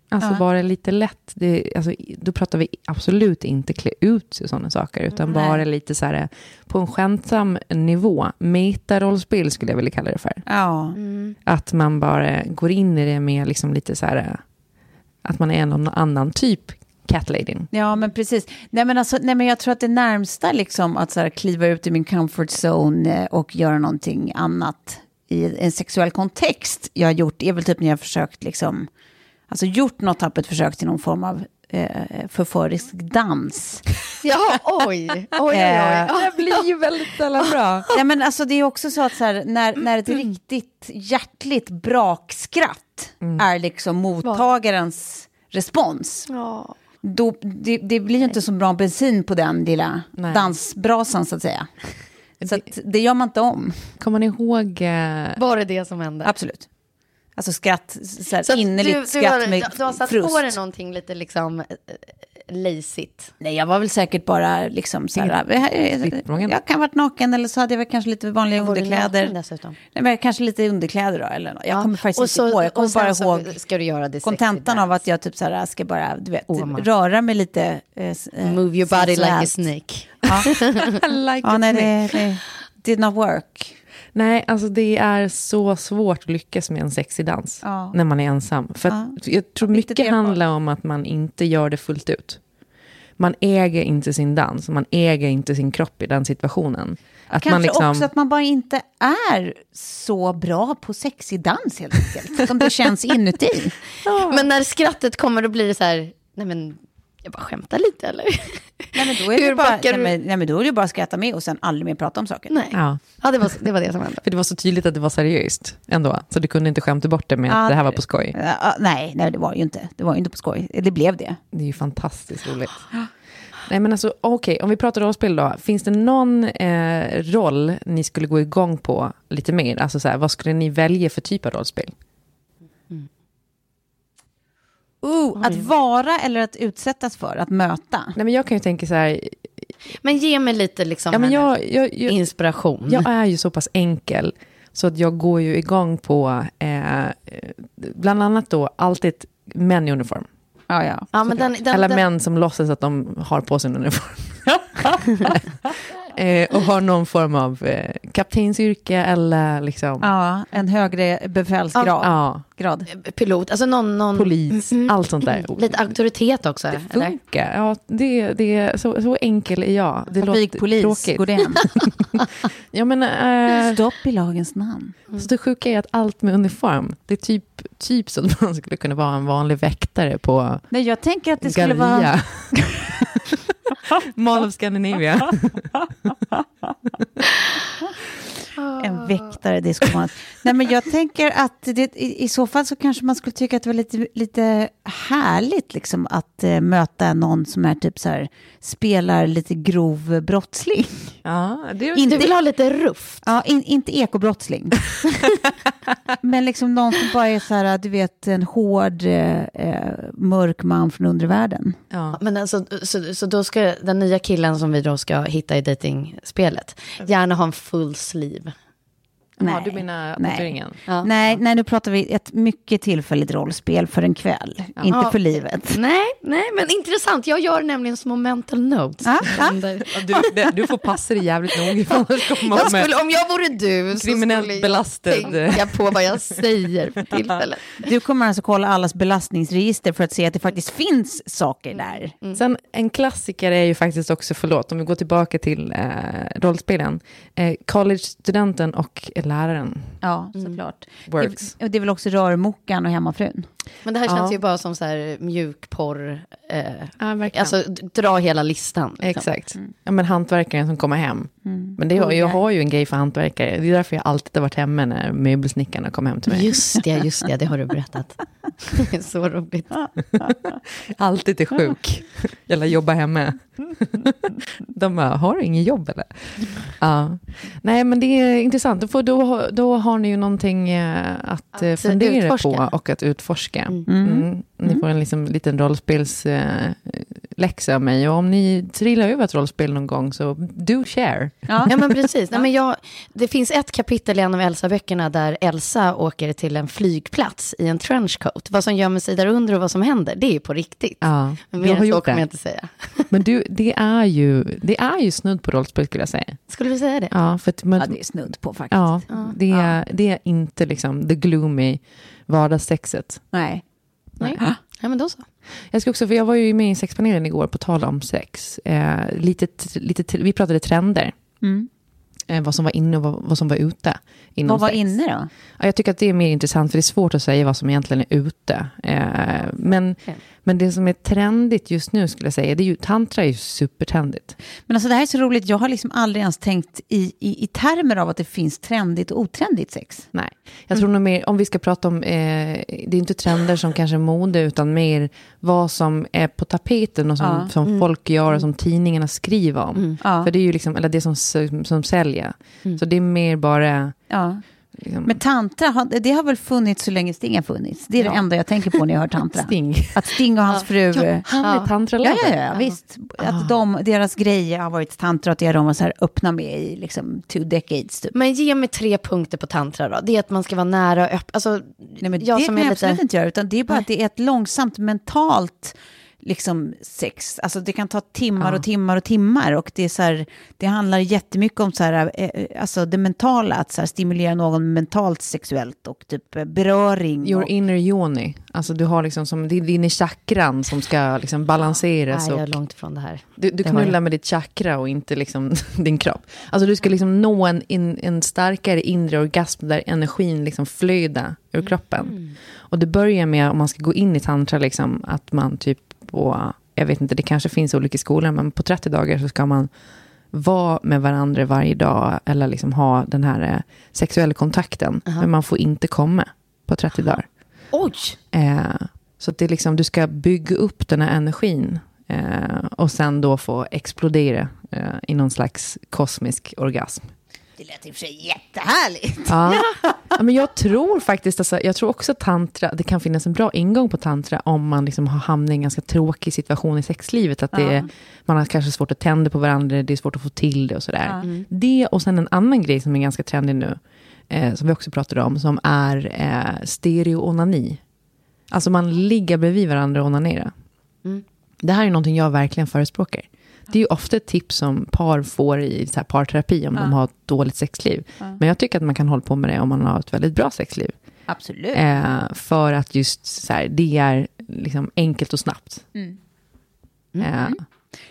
S1: Alltså
S3: Ja.
S1: bara lite lätt. Det, alltså, då pratar vi absolut inte klä ut sig och sådana saker. Utan
S3: Nej.
S1: bara lite så här på en skämtsam nivå. Meta-rollspel skulle jag vilja kalla det för.
S3: Ja.
S1: Att man bara går in i det med liksom lite så här. Att man är någon annan typ cat ladyn.
S3: Ja, men precis. Nej, men, alltså, nej, men jag tror att det närmsta liksom, att så här, kliva ut i min comfort zone eh, och göra någonting annat i en sexuell kontext jag har gjort är väl typ när jag har försökt, liksom, alltså gjort något tappert försök till någon form av eh, förförisk dans. [LAUGHS]
S2: Ja, oj, oj, oj, oj.
S3: Eh,
S1: Det blir ju väldigt sällan bra.
S3: Ja, men alltså, det är också så att så här, när, när ett riktigt hjärtligt brakskratt är liksom mottagarens respons,
S2: Ja.
S3: då, det, det blir ju inte så bra bensin på den lilla
S1: Nej.
S3: dansbrasan så att säga. [LAUGHS] Så att, det gör man inte om.
S1: Kommer ni ihåg? Eh,
S2: Var det det som hände?
S3: Absolut. Alltså skratt, så här,
S2: Så
S3: innerligt
S2: du, du,
S3: skratt
S2: har,
S3: med
S2: du, du har satt
S3: frust.
S2: på dig någonting lite liksom eh, lejsigt.
S3: Nej, jag var väl säkert bara liksom så här, eh, jag kan ha varit naken eller så hade jag väl kanske lite vanliga underkläder.
S2: dessutom?
S3: Nej, men kanske lite underkläder då, eller något. Jag kommer faktiskt
S2: och
S3: inte
S2: så-
S3: ihåg. Jag kommer bara ihåg
S2: ska du göra det
S3: kontentan av att jag typ så här ska bara, du vet,
S2: man.
S3: röra mig lite. eh, eh,
S2: Move your body like a snake.
S3: Ja, [LAUGHS]
S1: like
S3: ja
S1: a
S3: nej,
S1: snake.
S3: det, det did not work.
S1: Nej, alltså det är så svårt att lyckas med en sexig dans
S3: Ja.
S1: när man är ensam. För att jag tror mycket handlar om att man inte gör det fullt ut. Man äger inte sin dans, man äger inte sin kropp i den situationen. Att
S3: Kanske
S1: man liksom,
S3: också att man bara inte är så bra på sexig dans helt enkelt. som det känns inuti. [LAUGHS]
S2: Men när skrattet kommer då blir det så här, nej men jag bara skämtar lite eller?
S3: Nej, men då är det [LAUGHS]
S2: Hur
S3: bara, nej,
S2: du?
S3: men, nej, men då är det bara att skratta med och sen aldrig mer prata om saker.
S2: Nej.
S1: Ja,
S2: Ja, det var, det var det som hände.
S1: för det var så tydligt att det var seriöst ändå. Så du kunde inte skämta bort det med att
S3: Ja,
S1: det här var på skoj.
S3: Ja, nej, nej, det var ju inte. Det var ju inte på skoj. Det blev det.
S1: Det är ju fantastiskt roligt. Nej men alltså okej, om vi pratar rollspel då. Finns det någon eh, roll ni skulle gå igång på lite mer? Alltså så här, vad skulle ni välja för typ av rollspel?
S3: Uh, att vara eller att utsättas för, att möta.
S1: Nej men jag kan ju tänka så här,
S2: Men ge mig lite liksom
S1: ja, men jag, jag, jag,
S2: inspiration.
S1: jag är ju så pass enkel så att jag går ju igång på eh, bland annat då alltid män i uniform.
S3: Ja, ja.
S2: ja, men den, den,
S1: Eller
S2: den,
S1: män som låtsas att de har på sig en uniform. [LAUGHS] [LAUGHS] [LAUGHS] eh, och har någon form av eh, kaptensyrke eller liksom...
S3: ja, en högre befälsgrad.
S1: Ja,
S3: Grad.
S2: pilot, alltså någon, någon
S1: polis, allt sånt där.
S2: lite auktoritet också.
S1: Det
S2: eller?
S1: funkar. Ja, det, det är så, så enkel är jag. Det låter
S3: Trafikpolis,
S1: tråkigt.
S3: går det hem? [LAUGHS]
S1: Ja, men, eh,
S3: Stopp i lagens namn.
S1: så det sjuka är att allt med uniform, det är typ, typ så att man skulle kunna vara en vanlig väktare på
S3: Nej, jag tänker att det skulle
S1: Gallia.
S3: vara... [LAUGHS] [LAUGHS]
S1: Mall of Scandinavia. [LAUGHS]
S3: En väktare, det skulle vara... Nej, men jag tänker att det, i, i så fall så kanske man skulle tycka att det var lite, lite härligt liksom, att eh, möta någon som är typ så här, spelar lite grov brottsling.
S1: Ja, det är,
S2: Du vill ha lite ruff.
S3: Ja, in, inte ekobrottsling. [LAUGHS] men liksom någon som bara är så här, du vet, en hård, eh, eh, mörk man från undervärlden.
S1: ja.
S2: Men alltså, så, så då ska den nya killen som vi då ska hitta i datingspelet gärna ha en full sleeve.
S1: Ja, du menar
S3: nej.
S2: Ja.
S3: Nej, nej, nu pratar vi ett mycket tillfälligt rollspel för en kväll, inte
S2: Ja.
S3: för livet.
S2: Nej, nej, men intressant. Jag gör nämligen små mental notes.
S3: Ja, ja.
S1: Ja, du, du får passa dig jävligt komma
S2: Jag skulle, om jag vore du så
S1: kriminellt
S2: skulle jag
S1: belastad.
S2: tänka på vad jag säger för tillfället. [LAUGHS]
S3: Du kommer alltså kolla allas belastningsregister för att se att det faktiskt finns saker där.
S1: Sen en klassiker är ju faktiskt också, förlåt, om vi går tillbaka till eh, rollspelen, eh, college-studenten och läraren
S3: Ja, såklart.
S1: works.
S3: Det, och det är väl också rörmokaren och hemmafrun.
S2: Men det här känns
S1: Ja.
S2: ju bara som så här mjukporr. Eh,
S1: Ja,
S2: alltså dra hela listan. liksom.
S1: Exakt. Ja, men hantverkaren som kommer hem. Men det, har- jag har ju en grej för hantverkare. Det är därför jag alltid har varit hemma när möbelsnickarna kom hem till mig.
S2: Just det, just det, det har du berättat. [LAUGHS] Det är så roligt. [LAUGHS]
S1: Alltid är sjuk. Lär jobba hemma. [LAUGHS] De bara, har du ingen jobb eller? Ja. Nej, men det är intressant. För då, då har ni ju någonting eh, att eh,
S2: Att
S1: fundera
S2: utforska.
S1: på och att utforska.
S2: Mm.
S1: Mm. Ni får en liksom, liten rollspels... Eh, av mig. Och om ni trillar över ett rollspel någon gång så do share.
S2: Ja, [LAUGHS] men precis. Nej, men jag, det finns ett kapitel i en av Elsa-böckerna där Elsa åker till en flygplats i en trenchcoat. Vad som gömmer sig där under och vad som händer, det är ju på riktigt.
S1: Ja,
S2: Men mer
S1: har
S2: än så
S1: gjort
S2: kommer
S1: det.
S2: jag inte säga. [LAUGHS]
S1: Men du, det är ju, det är ju snudd på rollspel skulle jag säga.
S2: Skulle du säga det?
S1: Ja, för att, men,
S3: Ja, det är snudd på faktiskt.
S1: ja, det, är, det är inte liksom the gloomy vardagssexet.
S3: Nej.
S2: Nej. Ja, men då så.
S1: Jag ska också, för jag var ju med i sexpanelen igår på tal om sex. Eh, lite, lite, vi pratade trender.
S3: Mm.
S1: Eh, vad som var inne och vad, vad som var ute.
S3: Vad var
S1: sex.
S3: inne då?
S1: Ja, jag tycker att det är mer intressant, för det är svårt att säga vad som egentligen är ute. Eh, men,
S2: Okej.
S1: Men det som är trendigt just nu, skulle jag säga, det är ju, tantra är ju supertrendigt.
S3: Men alltså det här är så roligt, jag har liksom aldrig ens tänkt i, i, i termer av att det finns trendigt och otrendigt sex.
S1: Nej, jag tror nog mer, om vi ska prata om, eh, det är inte trender som kanske mode, utan mer vad som är på tapeten och som,
S3: Ja.
S1: som folk gör och som tidningarna skriver om.
S3: Ja.
S1: För det är ju liksom, eller det som, som säljer. Så det är mer bara...
S3: Ja.
S1: Liksom,
S3: Men tantra, det har väl funnits så länge Sting har funnits? Det är det enda jag tänker på när jag hör tantra. [LAUGHS]
S1: Sting.
S3: Att Sting och hans fru...
S1: Ja, han är
S3: Ja,
S1: tantralover.
S3: ja, ja, visst. Att de, deras grejer har varit tantra att det har de var så här öppna med i liksom two decades. Typ.
S2: Men ge mig tre punkter på tantra då. Det är att man ska vara nära och öppen. Alltså,
S3: Nej, men det kan
S2: är
S3: jag
S2: lite...
S3: absolut inte göra, utan det är bara att det är ett långsamt mentalt liksom sex. Alltså det kan ta timmar
S1: Ja.
S3: och timmar och timmar och det är så här, det handlar jättemycket om så här, eh, eh, alltså det mentala, att så här, stimulera någon mentalt sexuellt och typ eh, beröring.
S1: Your
S3: och,
S1: inner yoni. Alltså du har liksom som, det är din chakran som ska liksom balanseras.
S2: Nej, jag är långt ifrån det här.
S1: du du
S2: det
S1: knullar med ditt chakra och inte liksom [LAUGHS] din kropp. Alltså du ska liksom nå en, en, en starkare inre orgasm där energin liksom flödar ur kroppen. Och det börjar med, om man ska gå in i tantra, liksom, att man typ på, jag vet inte, det kanske finns olika skolor, men på 30 dagar så ska man vara med varandra varje dag eller liksom ha den här eh, sexuella kontakten. Men man får inte komma på 30 dagar.
S2: Oj!
S1: Eh, så det är liksom, du ska bygga upp den här energin eh, och sen då få explodera eh, i någon slags kosmisk orgasm.
S3: Det lät i och för sig jättehärligt.
S1: Ja. [LAUGHS] ja, men jag tror faktiskt, alltså, jag tror också tantra, det kan finnas en bra ingång på tantra om man liksom har hamnat i en ganska tråkig situation i sexlivet. Att det är, man har kanske svårt att tända på varandra, det är svårt att få till det och sådär. Det och sen en annan grej som är ganska trendig nu, eh, som vi också pratade om, som är eh, stereoonani. Alltså man ligger bredvid varandra och onanerar. Det här är någonting jag verkligen förespråkar. Det är ju ofta ett tips som par får i så här parterapi om de har ett dåligt sexliv. Men jag tycker att man kan hålla på med det om man har ett väldigt bra sexliv.
S3: Absolut.
S1: Eh, för att just så här, det är liksom enkelt och snabbt. Eh,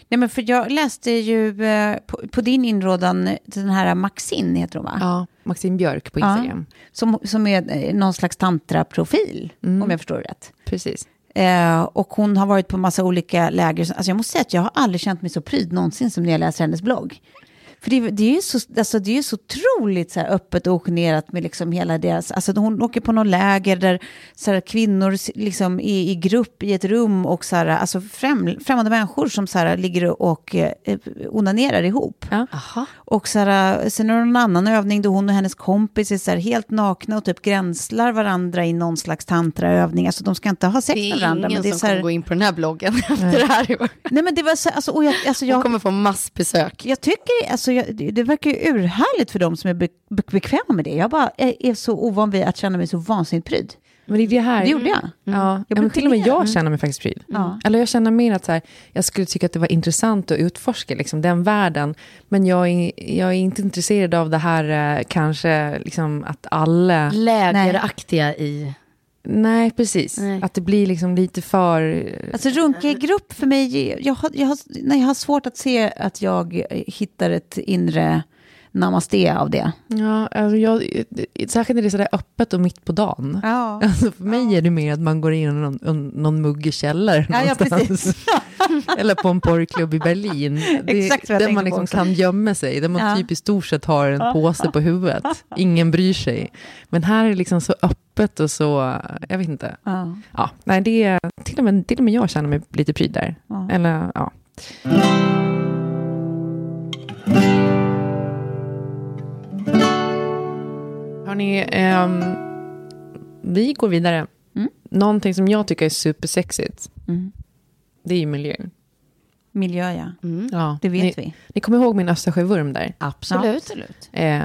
S3: Nej, men för jag läste ju eh, på, på din inrådan, den här Maxine heter hon va?
S1: ja, Maxine Björk på
S3: Ja.
S1: Instagram.
S3: Som, som är eh, någon slags tantraprofil,
S1: Mm.
S3: om jag förstår rätt.
S1: Precis.
S3: Eh, och hon har varit på massa olika läger. Alltså jag måste säga att jag har aldrig känt mig så pryd någonsin som när jag läser hennes blogg. För det, det är ju så, alltså det är ju så otroligt så här öppet och ogenerat med liksom hela deras... Alltså hon åker på någon läger där så här, kvinnor liksom är i grupp i ett rum och så här, alltså främ, främmande människor som så här, ligger och eh, onanerar ihop.
S1: Ja.
S2: Aha.
S3: Och så här, sen är det någon annan övning då hon och hennes kompis är så här helt nakna och typ gränslar varandra i någon slags tantraövning. Alltså de ska inte ha sex med varandra.
S2: ingen
S3: Men det är
S2: som
S3: så här,
S2: kommer gå in på den här bloggen efter det här.
S3: Nej men det var så, alltså, och jag, alltså,
S2: Jag
S3: jag,
S2: kommer få massbesök.
S3: jag tycker, alltså, jag, det verkar ju urhärligt för dem som är be, be, bekväma med det. Jag bara är, är så ovan vid att känna mig så vansinnigt pryd.
S1: Men det är det här.
S3: Det gjorde jag.
S1: Ja,
S3: Jag
S1: ja,
S3: blev
S1: men till och med jag känner mig faktiskt pryd.
S3: Ja.
S1: Eller jag känner mer att så här, jag skulle tycka att det var intressant att utforska liksom, den världen. Men jag är, jag är inte intresserad av det här eh, kanske liksom, att alla...
S2: Lägeraktiga i...
S1: Nej, precis.
S2: Nej.
S1: Att det blir liksom lite för...
S3: Alltså runka i grupp för mig, jag har, jag, har, nej, jag har svårt att se att jag hittar ett inre namaste av det.
S1: Ja, alltså jag, särskilt när det är sådär öppet och mitt på dagen.
S3: Ja,
S1: Alltså för mig är det mer att man går in i någon, någon, någon muggig källare
S3: Ja, ja,
S1: någonstans. [LAUGHS] Eller på en porrklubb i Berlin. Det,
S3: Exakt vad jag
S1: där man liksom kan gömma sig. Där man
S3: Ja.
S1: typ i stort sett har en påse på huvudet. Ingen bryr sig. Men här är det liksom så öppet och så, jag vet inte.
S3: ja.
S1: Ja, nej, det är, till, och med, till och med jag känner mig lite pryd där.
S3: Ja.
S1: Eller, ja. Hörni, ehm, vi går vidare.
S3: Mm.
S1: Någonting som jag tycker är supersexigt,
S3: Mm.
S1: det är ju miljön.
S3: Miljö, ja.
S2: Mm.
S1: Ja,
S3: Det vet
S1: ni,
S3: vi.
S1: Ni kommer ihåg min Östersjövurm där?
S2: Absolut.
S3: Absolut.
S1: Eh,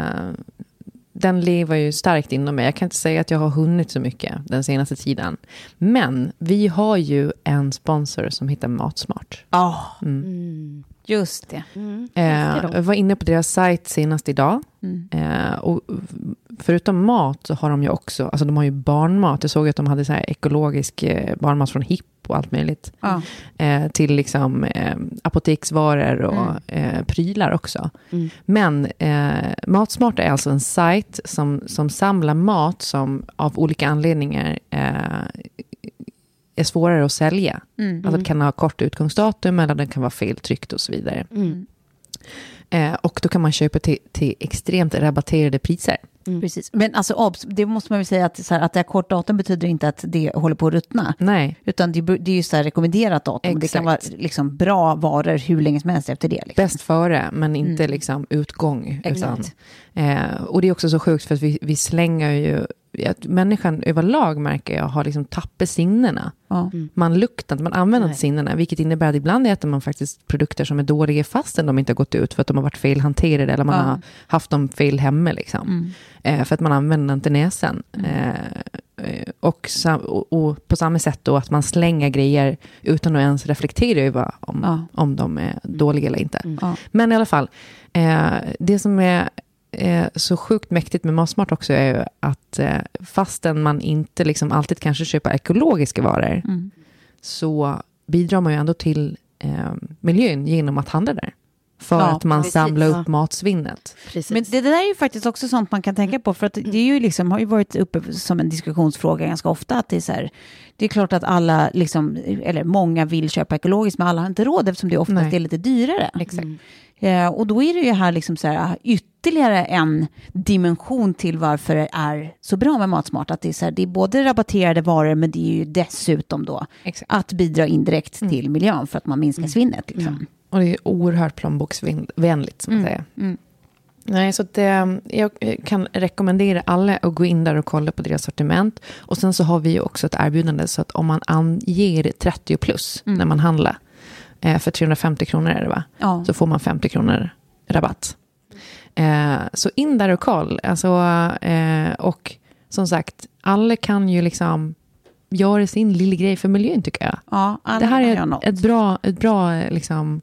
S1: den lever ju starkt inom mig. Jag kan inte säga att jag har hunnit så mycket den senaste tiden. Men vi har ju en sponsor som heter Matsmart.
S3: Ja,
S2: Mm.
S3: Just det.
S2: Mm.
S1: Eh, jag var inne på deras sajt senast idag.
S3: Mm.
S1: Eh, och förutom mat så har de ju också, alltså de har ju barnmat. Jag såg att de hade så här ekologisk eh, barnmat från Hipp och allt möjligt.
S3: Ja.
S1: Eh, till liksom eh, apoteksvaror och
S3: Mm.
S1: eh, prylar också.
S2: Mm.
S1: Men Matsmart är alltså en sajt som, som samlar mat som av olika anledningar är svårare att sälja.
S3: Mm.
S1: Alltså det kan ha kort utgångsdatum eller den kan vara feltryckt och så vidare.
S2: Mm.
S1: Eh, och då kan man köpa till, till extremt rabatterade priser.
S3: Precis. Men alltså, obs, det måste man väl säga att, så här, att det här kort datum betyder inte att det håller på att ruttna.
S1: Nej,
S3: Utan det, det är ju så här rekommenderat datum. Det kan vara
S1: Exakt.
S3: liksom bra varor hur länge som helst efter det. Liksom.
S1: bäst före men inte
S3: Mm.
S1: liksom utgång.
S3: Exakt.
S1: Utan, eh, och det är också så sjukt för att vi, vi slänger ju, att människan överlag märker jag har liksom tappat sinnena.
S3: Ja.
S1: Man luktar inte, man använder
S2: Nej.
S1: inte sinnena, vilket innebär att ibland äter man faktiskt produkter som är dåliga fastän de inte har gått ut för att de har varit felhanterade eller man
S3: Ja.
S1: har haft dem fel hemma. Liksom.
S3: Mm.
S1: Eh, för att man använder inte näsan. Eh, eh, och, och, och på samma sätt då att man slänger grejer utan att ens reflektera över om,
S3: Ja.
S1: om de är dåliga eller inte.
S2: Mm.
S3: Ja.
S1: Men i alla fall, eh, det som är eh, så sjukt mäktigt med Matsmart också är ju att eh, fastän man inte liksom alltid kanske köper ekologiska varor
S3: Mm.
S1: så bidrar man ju ändå till eh, miljön genom att handla där. För
S3: Ja,
S1: att man
S2: precis.
S1: samlar upp
S2: Ja.
S1: matsvinnet.
S2: Precis.
S3: Men det, det där är ju faktiskt också sånt man kan tänka på, för att det är ju liksom, har ju varit uppe som en diskussionsfråga ganska ofta, att det är så här, det är klart att alla, liksom, eller många vill köpa ekologiskt, men alla har inte råd eftersom det oftast
S1: Nej.
S3: är lite dyrare.
S1: Exakt.
S3: Eh, och då är det ju här liksom så här, ytterligare en dimension till varför det är så bra med Matsmart. Att det är, så här, det är både rabatterade varor, men det är ju dessutom då
S1: Exakt.
S3: att bidra indirekt till miljön för att man minskar svinnet. Liksom.
S1: Och det är oerhört plånboksvänligt, som man säger.
S3: Mm.
S1: Nej, så att, eh, jag kan rekommendera alla att gå in där och kolla på deras sortiment. Och sen så har vi ju också ett erbjudande så att om man anger 30 plus
S3: Mm.
S1: när man handlar, för 350 kronor är det va?
S3: Ja.
S1: Så får man 50 kronor rabatt. Eh, så in där och koll. Alltså, eh, och som sagt, alla kan ju liksom göra sin lilla grej för miljön tycker jag.
S3: Ja, alla
S1: Det här är ett, ett bra, ett bra liksom,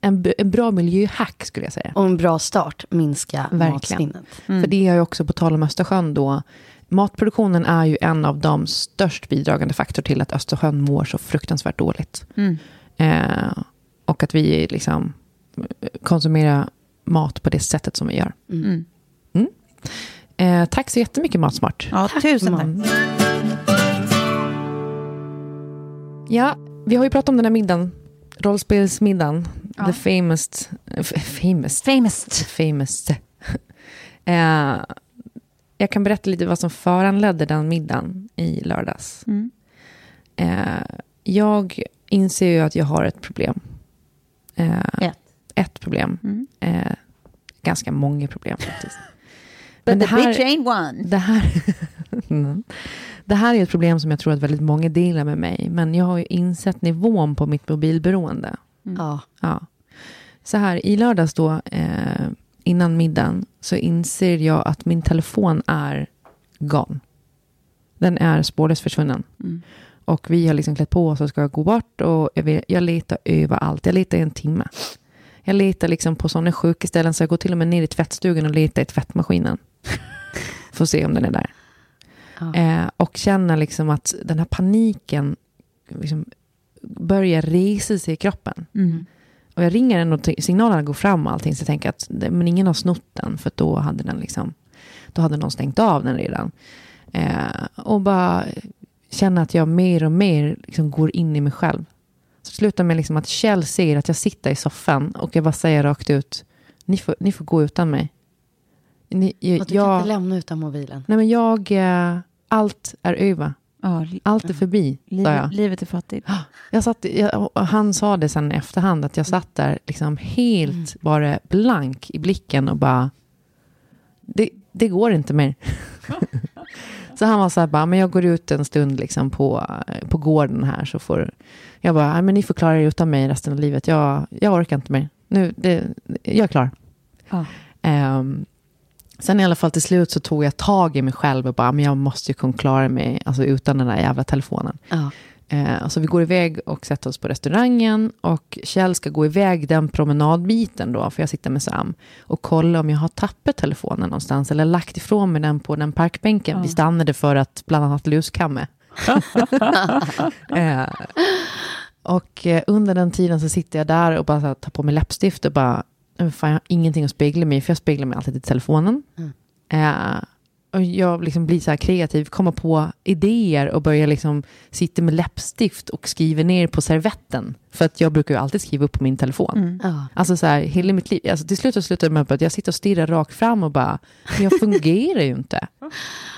S1: en, en bra miljöhack skulle jag säga.
S2: Och en bra start, minska
S1: Verkligen.
S2: matsvinnet.
S1: För det är ju också på tal om Östersjön då. Matproduktionen är ju en av de störst bidragande faktor till att Östersjön mår så fruktansvärt dåligt.
S3: Mm.
S1: Eh, och att vi liksom konsumerar mat på det sättet som vi gör.
S3: Mm.
S1: Eh, tack så jättemycket Matsmart.
S3: Ja, tusen tack.
S1: Mm. Ja, vi har ju pratat om den här middagen. Rollspelsmiddagen.
S3: Ja.
S1: The famous... famous.
S3: Famous.
S1: famous. [LAUGHS] eh, jag kan berätta lite vad som föranledde den middagen i lördags.
S3: Mm.
S1: Eh, jag inser ju att jag har ett problem. Eh,
S3: Ett.
S1: ett problem.
S3: Mm.
S1: Eh, ganska många problem faktiskt. [LAUGHS]
S3: But
S1: Men det
S3: the
S1: här-
S3: bitch ain't one.
S1: Det här, [LAUGHS] Mm. det här är ett problem som jag tror att väldigt många delar med mig. Men jag har ju insett nivån på mitt mobilberoende.
S2: Ja.
S1: Ja. Så här, i lördags då, eh, innan middagen, så inser jag att min telefon är gone. Den är spårlöst försvunnen.
S3: Mm.
S1: Och vi har liksom klätt på oss och ska gå bort och jag, vet, jag letar överallt. Jag letar i en timme. Jag letar liksom på sådana sjuka ställen så jag går till och med ner i tvättstugan och letar i tvättmaskinen. [LAUGHS] Får se om den är där.
S2: Ja.
S1: Eh, och känner liksom att den här paniken liksom börjar resa sig i kroppen.
S3: Mm.
S1: Och jag ringer den och signalerna går fram och allting. Så jag tänker att men ingen har snott den. För då hade den liksom, då hade någon stängt av den redan. Eh, och bara känner att jag mer och mer liksom går in i mig själv. Så det slutar med liksom att Kjell ser att jag sitter i soffan och jag bara säger rakt ut. Ni får, ni får gå utan mig. Ni, jag,
S2: Och du kan
S1: jag,
S2: inte lämna utan mobilen.
S1: nej men jag, eh, allt är över.
S3: Ja,
S1: Allt är förbi, sa jag.
S3: livet, är fattigt.
S1: Jag satt, jag, han sa det sen i efterhand, att jag satt där liksom helt bara blank i blicken och bara, det, det går inte mer. [LAUGHS] Så han var så här, bara, men jag går ut en stund liksom på, på gården här så får... Jag bara, "Nej, men ni får klara er utan mig resten av livet. Jag, jag orkar inte mer. Nu, det, jag är klar.
S3: Ja.
S1: Ehm, sen i alla fall till slut så tog jag tag i mig själv och bara, men jag måste ju kunna klara mig alltså, utan den där jävla telefonen.
S2: Ja.
S1: Eh, så vi går iväg och sätter oss på restaurangen och Kjell ska gå iväg den promenadbiten då, för jag sitter med Sam, och kolla om jag har tappat telefonen någonstans eller lagt ifrån mig den på den parkbänken vi stannade för att bland annat luskamma. [LAUGHS] eh, och eh, under den tiden så sitter jag där och bara här, tar på mig läppstift och bara, "Nej, men fan, jag har ingenting att spegla mig för jag speglar mig alltid i telefonen. Eh, och jag liksom blir så här kreativ, kommer på idéer och börjar liksom sitta med läppstift och skriva ner på servetten. För att jag brukar ju alltid skriva upp på min telefon.
S2: Ja.
S1: Alltså så här, hela mitt liv. Alltså till slut slutar det med att jag sitter och stirrar rakt fram och bara, men jag fungerar ju inte.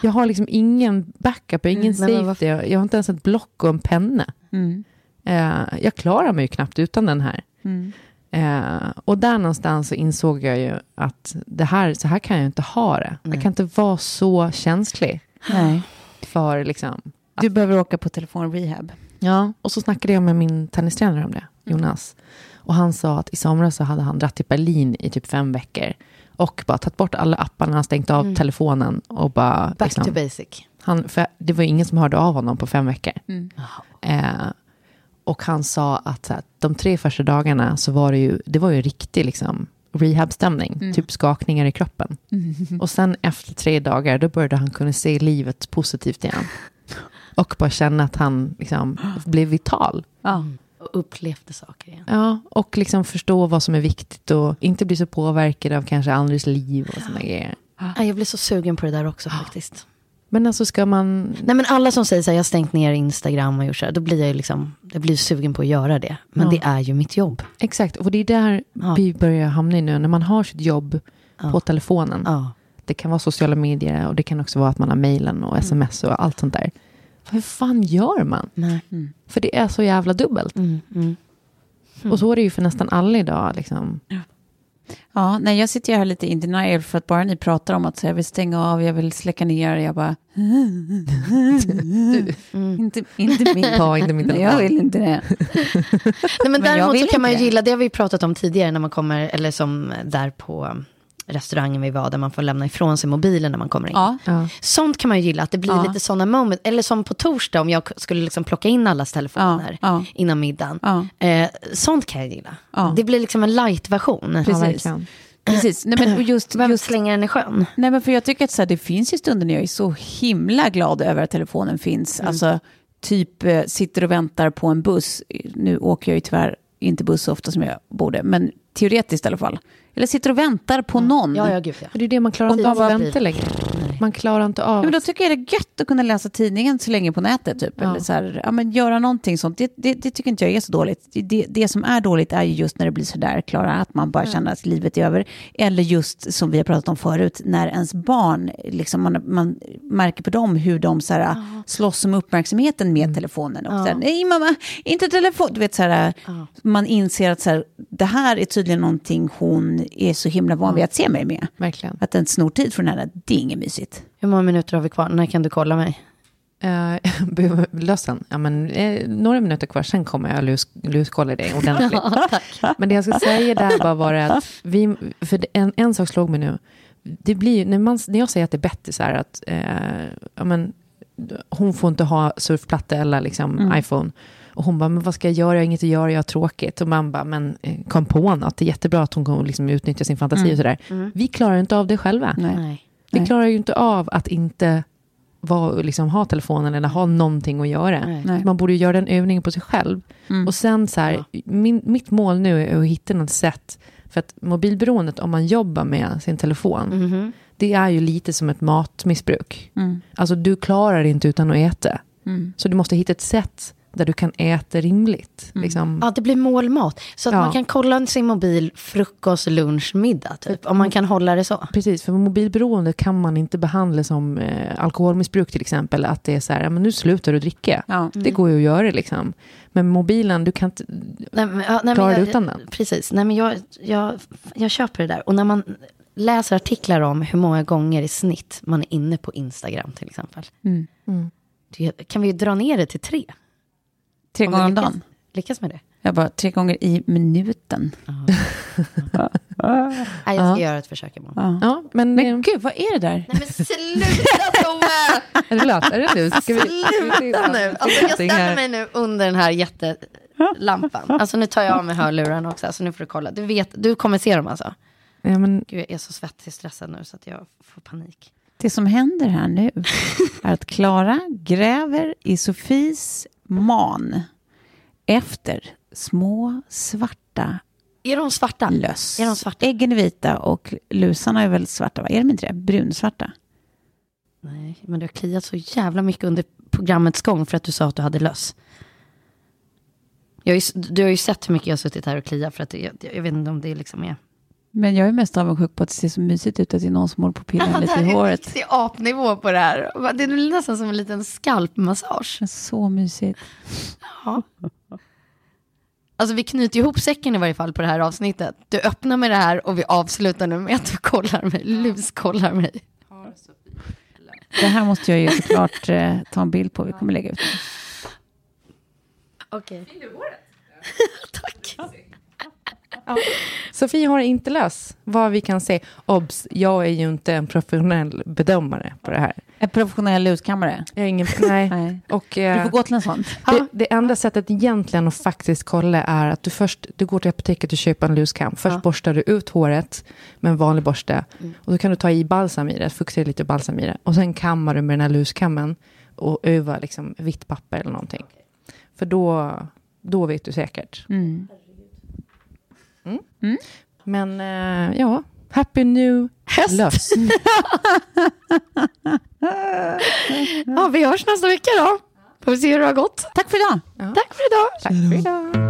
S1: Jag har liksom ingen backup, ingen
S2: Mm,
S1: safety, jag, jag har inte ens ett block och en penna.
S3: Mm.
S1: Eh, jag klarar mig ju knappt utan den här.
S3: Mm.
S1: Eh, och där någonstans så insåg jag ju att det här, så här kan jag inte ha det. Jag kan inte vara så känslig
S3: Nej.
S1: för liksom...
S3: Du behöver åka på telefonrehab.
S1: Ja, och så snackade jag med min tennistränare om det, Jonas. Och han sa att i somras så hade han dratt till Berlin i typ fem veckor. Och bara tagit bort alla apparna, stängt av telefonen och bara...
S2: Back
S1: liksom,
S2: to basic.
S1: han, för det var ingen som hörde av honom på fem veckor.
S3: Mm.
S1: Eh, och han sa att här, de tre första dagarna så var det ju, det var ju riktig liksom, rehabstämning.
S3: Mm.
S1: Typ skakningar i kroppen. [LAUGHS] Och sen efter tre dagar, då började han kunna se livet positivt igen. Och bara känna att han liksom, blev vital.
S3: Ja.
S2: Och upplevde saker igen.
S1: Ja, och liksom förstå vad som är viktigt och inte bli så påverkad av kanske andras liv och sådana grejer.
S2: Ja, Jag blir så sugen på det där också faktiskt.
S1: Men alltså ska man...
S2: Nej men alla som säger så här, jag har stängt ner Instagram och gjort så här, då blir jag ju liksom, jag blir sugen på att göra det. Men
S1: Ja.
S2: det är ju mitt jobb.
S1: Exakt, och det är där
S2: Ja.
S1: vi börjar hamna i nu. När man har sitt jobb på telefonen.
S2: Ja.
S1: Det kan vara sociala medier och det kan också vara att man har mejlen och sms och allt sånt där. Hur fan gör man?
S2: Nej.
S1: För det är så jävla dubbelt.
S2: Mm, mm.
S1: Och så är det ju för nästan alla idag. Liksom.
S3: Ja, nej, jag sitter ju här lite in denial för att bara ni pratar om att så jag vill stänga av, jag vill släcka ner, jag bara... inte, inte min. [LAUGHS]
S1: Ta inte min
S3: Nej,
S1: telefon.
S3: jag vill inte det.
S2: Nej, men,
S3: jag
S2: däremot så kan man ju gilla, det har vi pratat om tidigare när man kommer, eller som där på restaurangen vi var, där man får lämna ifrån sig mobilen när man kommer in.
S3: Ja,
S1: Ja.
S2: Sånt kan man ju gilla, att det blir
S3: Ja.
S2: lite sådana moment. Eller som på torsdag om jag skulle liksom plocka in allas telefoner
S3: Ja, ja.
S2: innan middagen.
S3: Ja.
S2: Eh, sånt kan jag gilla.
S3: Ja.
S2: Det blir liksom en light-version.
S3: Precis. precis. Nej, men och just,
S2: Vem
S3: just,
S2: slänger den i sjön?
S3: nej, men för jag tycker att så här, det finns ju stunder när jag är så himla glad över att telefonen finns. Alltså, typ eh, sitter och väntar på en buss. Nu åker jag ju tyvärr inte buss så ofta som jag borde, men teoretiskt i alla fall. Eller sitter och väntar på någon.
S2: Ja, ja, gud ja.
S1: Det är det man klarar inte av att vänta längre. Man klarar inte av...
S3: Ja, men då tycker jag det är gött att kunna läsa tidningen så länge på nätet. Typ.
S1: Ja.
S3: Eller så här, ja, men göra någonting sånt. Det, det, det tycker inte jag är så dåligt. Det, det, det som är dåligt är ju just när det blir så där, Klara, att man bara känner att livet är över. Eller just som vi har pratat om förut, när ens barn, liksom, man, man märker på dem hur de så här, slåss om uppmärksamheten med telefonen. Och så här, Nej mamma, inte telefon. Du vet, så här, Man inser att så här, det här är tydligen någonting hon är så himla van vid att se mig med.
S1: Verkligen.
S3: Att den snor tid från henne, det är inget mysigt.
S2: Hur många minuter har vi kvar? När kan du kolla mig? [LAUGHS]
S1: Uh, lösen. Ja, men, eh, några minuter kvar, sen kommer jag lus, luskolla dig ordentligt. [LAUGHS] men det jag ska säga där bara var att vi, för en, en sak slog mig nu. Det blir, ju- när, man, när jag säger att det är bättre så här att eh, ja, men, hon får inte ha surfplatta eller liksom iPhone. Och hon bara, men vad ska jag göra? Jag har inget att göra, jag har tråkigt. Och man bara, men eh, kom på något. Det är jättebra att hon kommer liksom utnyttja sin fantasi och sådär. Vi klarar inte av det själva.
S3: Nej.
S1: Vi
S3: Nej.
S1: klarar ju inte av att inte vara, liksom, ha telefonen eller ha någonting att göra.
S2: Nej.
S1: Man borde ju göra den övningen på sig själv.
S3: Mm.
S1: Och sen så här, min, mitt mål nu är att hitta något sätt. För att mobilberoendet, om man jobbar med sin telefon,
S2: Mhm.
S1: det är ju lite som ett matmissbruk.
S3: Mm.
S1: Alltså du klarar det inte utan att äta.
S3: Mm.
S1: Så du måste hitta ett sätt där du kan äta rimligt.
S3: Mm.
S1: Liksom.
S2: Ja, det blir målmat. Så att
S1: Ja.
S2: man kan kolla sin mobil frukost, lunch, middag. Typ, om man kan hålla det så.
S1: Precis, för mobilberoende kan man inte behandla som eh, alkoholmissbruk till exempel. Att det är så här, men nu slutar du dricka.
S3: Ja.
S1: Det går ju att göra liksom. Men mobilen, du kan inte...
S2: Nej, men, ja, nej, men
S1: Klarar
S2: jag,
S1: du utan den?
S2: Precis. Nej, men jag, jag, jag köper det där. Och när man läser artiklar om hur många gånger i snitt man är inne på Instagram till exempel.
S3: Mm.
S2: Det, kan vi dra ner det till tre?
S3: Tre gånger om dagen.
S2: Lyckas med det?
S3: Jag bara, tre gånger i minuten. [LAUGHS]
S2: Nej, jag ska göra ett försök imorgon.
S3: Ja.
S1: Ja, men...
S3: Men
S1: eh,
S3: gud, vad är det där?
S2: Nej men sluta Tove! [LAUGHS]
S1: är det löst? Är det nu? Ska vi, ska vi
S2: Sluta nu! Alltså, jag ställer mig nu under den här jättelampan. Alltså nu tar jag av mig hörlurarna också. Alltså nu får du kolla. Du, vet, du kommer se dem alltså.
S1: Ja, men,
S2: Gud, jag är så svettig och stressad nu så att jag får panik.
S3: Det som händer här nu [LAUGHS] är att Klara gräver i Sofies man efter små svarta
S2: Är de svarta?
S3: löss.
S2: Är de svarta?
S3: Äggen är vita och lusarna är väl svarta, va? Är de inte det? Brunsvarta.
S2: Nej, men du har kliat så jävla mycket under programmets gång för att du sa att du hade löss. Jag ju, du har ju sett hur mycket jag har suttit här och kliat för att jag, jag vet inte om det liksom är...
S3: Men jag är mest avundsjuk på att det ser så mysigt ut att det är någon som håller på att pilla [LAUGHS] lite i håret.
S2: Det är apnivå på det här. Det är nästan som en liten skalpmassage.
S3: Så mysigt.
S2: Ja. Alltså vi knyter ihop säcken i varje fall på det här avsnittet. Du öppnar med det här och vi avslutar nu med att du kollar mig, luskollar mig.
S3: Det här måste jag ju såklart eh, ta en bild på. Vi kommer lägga ut det.
S2: Okej. [LAUGHS] Tack.
S1: Sofie har inte löst vad vi kan se. Obs, jag är ju inte en professionell bedömare på det här.
S3: En professionell luskammare.
S1: Jag är ingen, nej.
S3: Nej.
S1: Och,
S3: Du
S1: eh,
S3: får gå till en sån.
S1: det, det enda sättet egentligen att faktiskt kolla är att du först du går till apoteket och köper en luskam. Först
S2: Ja.
S1: borstar du ut håret med en vanlig borste. Och då kan du ta i balsam i det, fukta i lite balsam i det. Och sen kammar du med den här luskammen och över liksom vitt papper eller någonting. För då, då vet du säkert.
S3: Mm.
S1: Men eh, ja, happy new löss. [LAUGHS]
S2: Ja, vi hörs nästa vecka då. Får vi se hur det har gått.
S3: Tack för idag.
S2: Tack för idag.
S1: Tack för idag.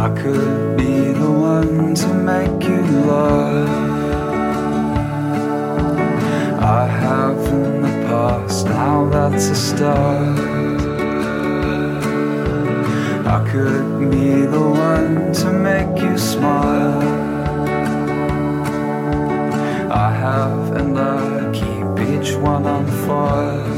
S5: I could be the one to make you love. I have in the past, now that's a start. I could be the one to make you smile. I have and I keep each one on fire.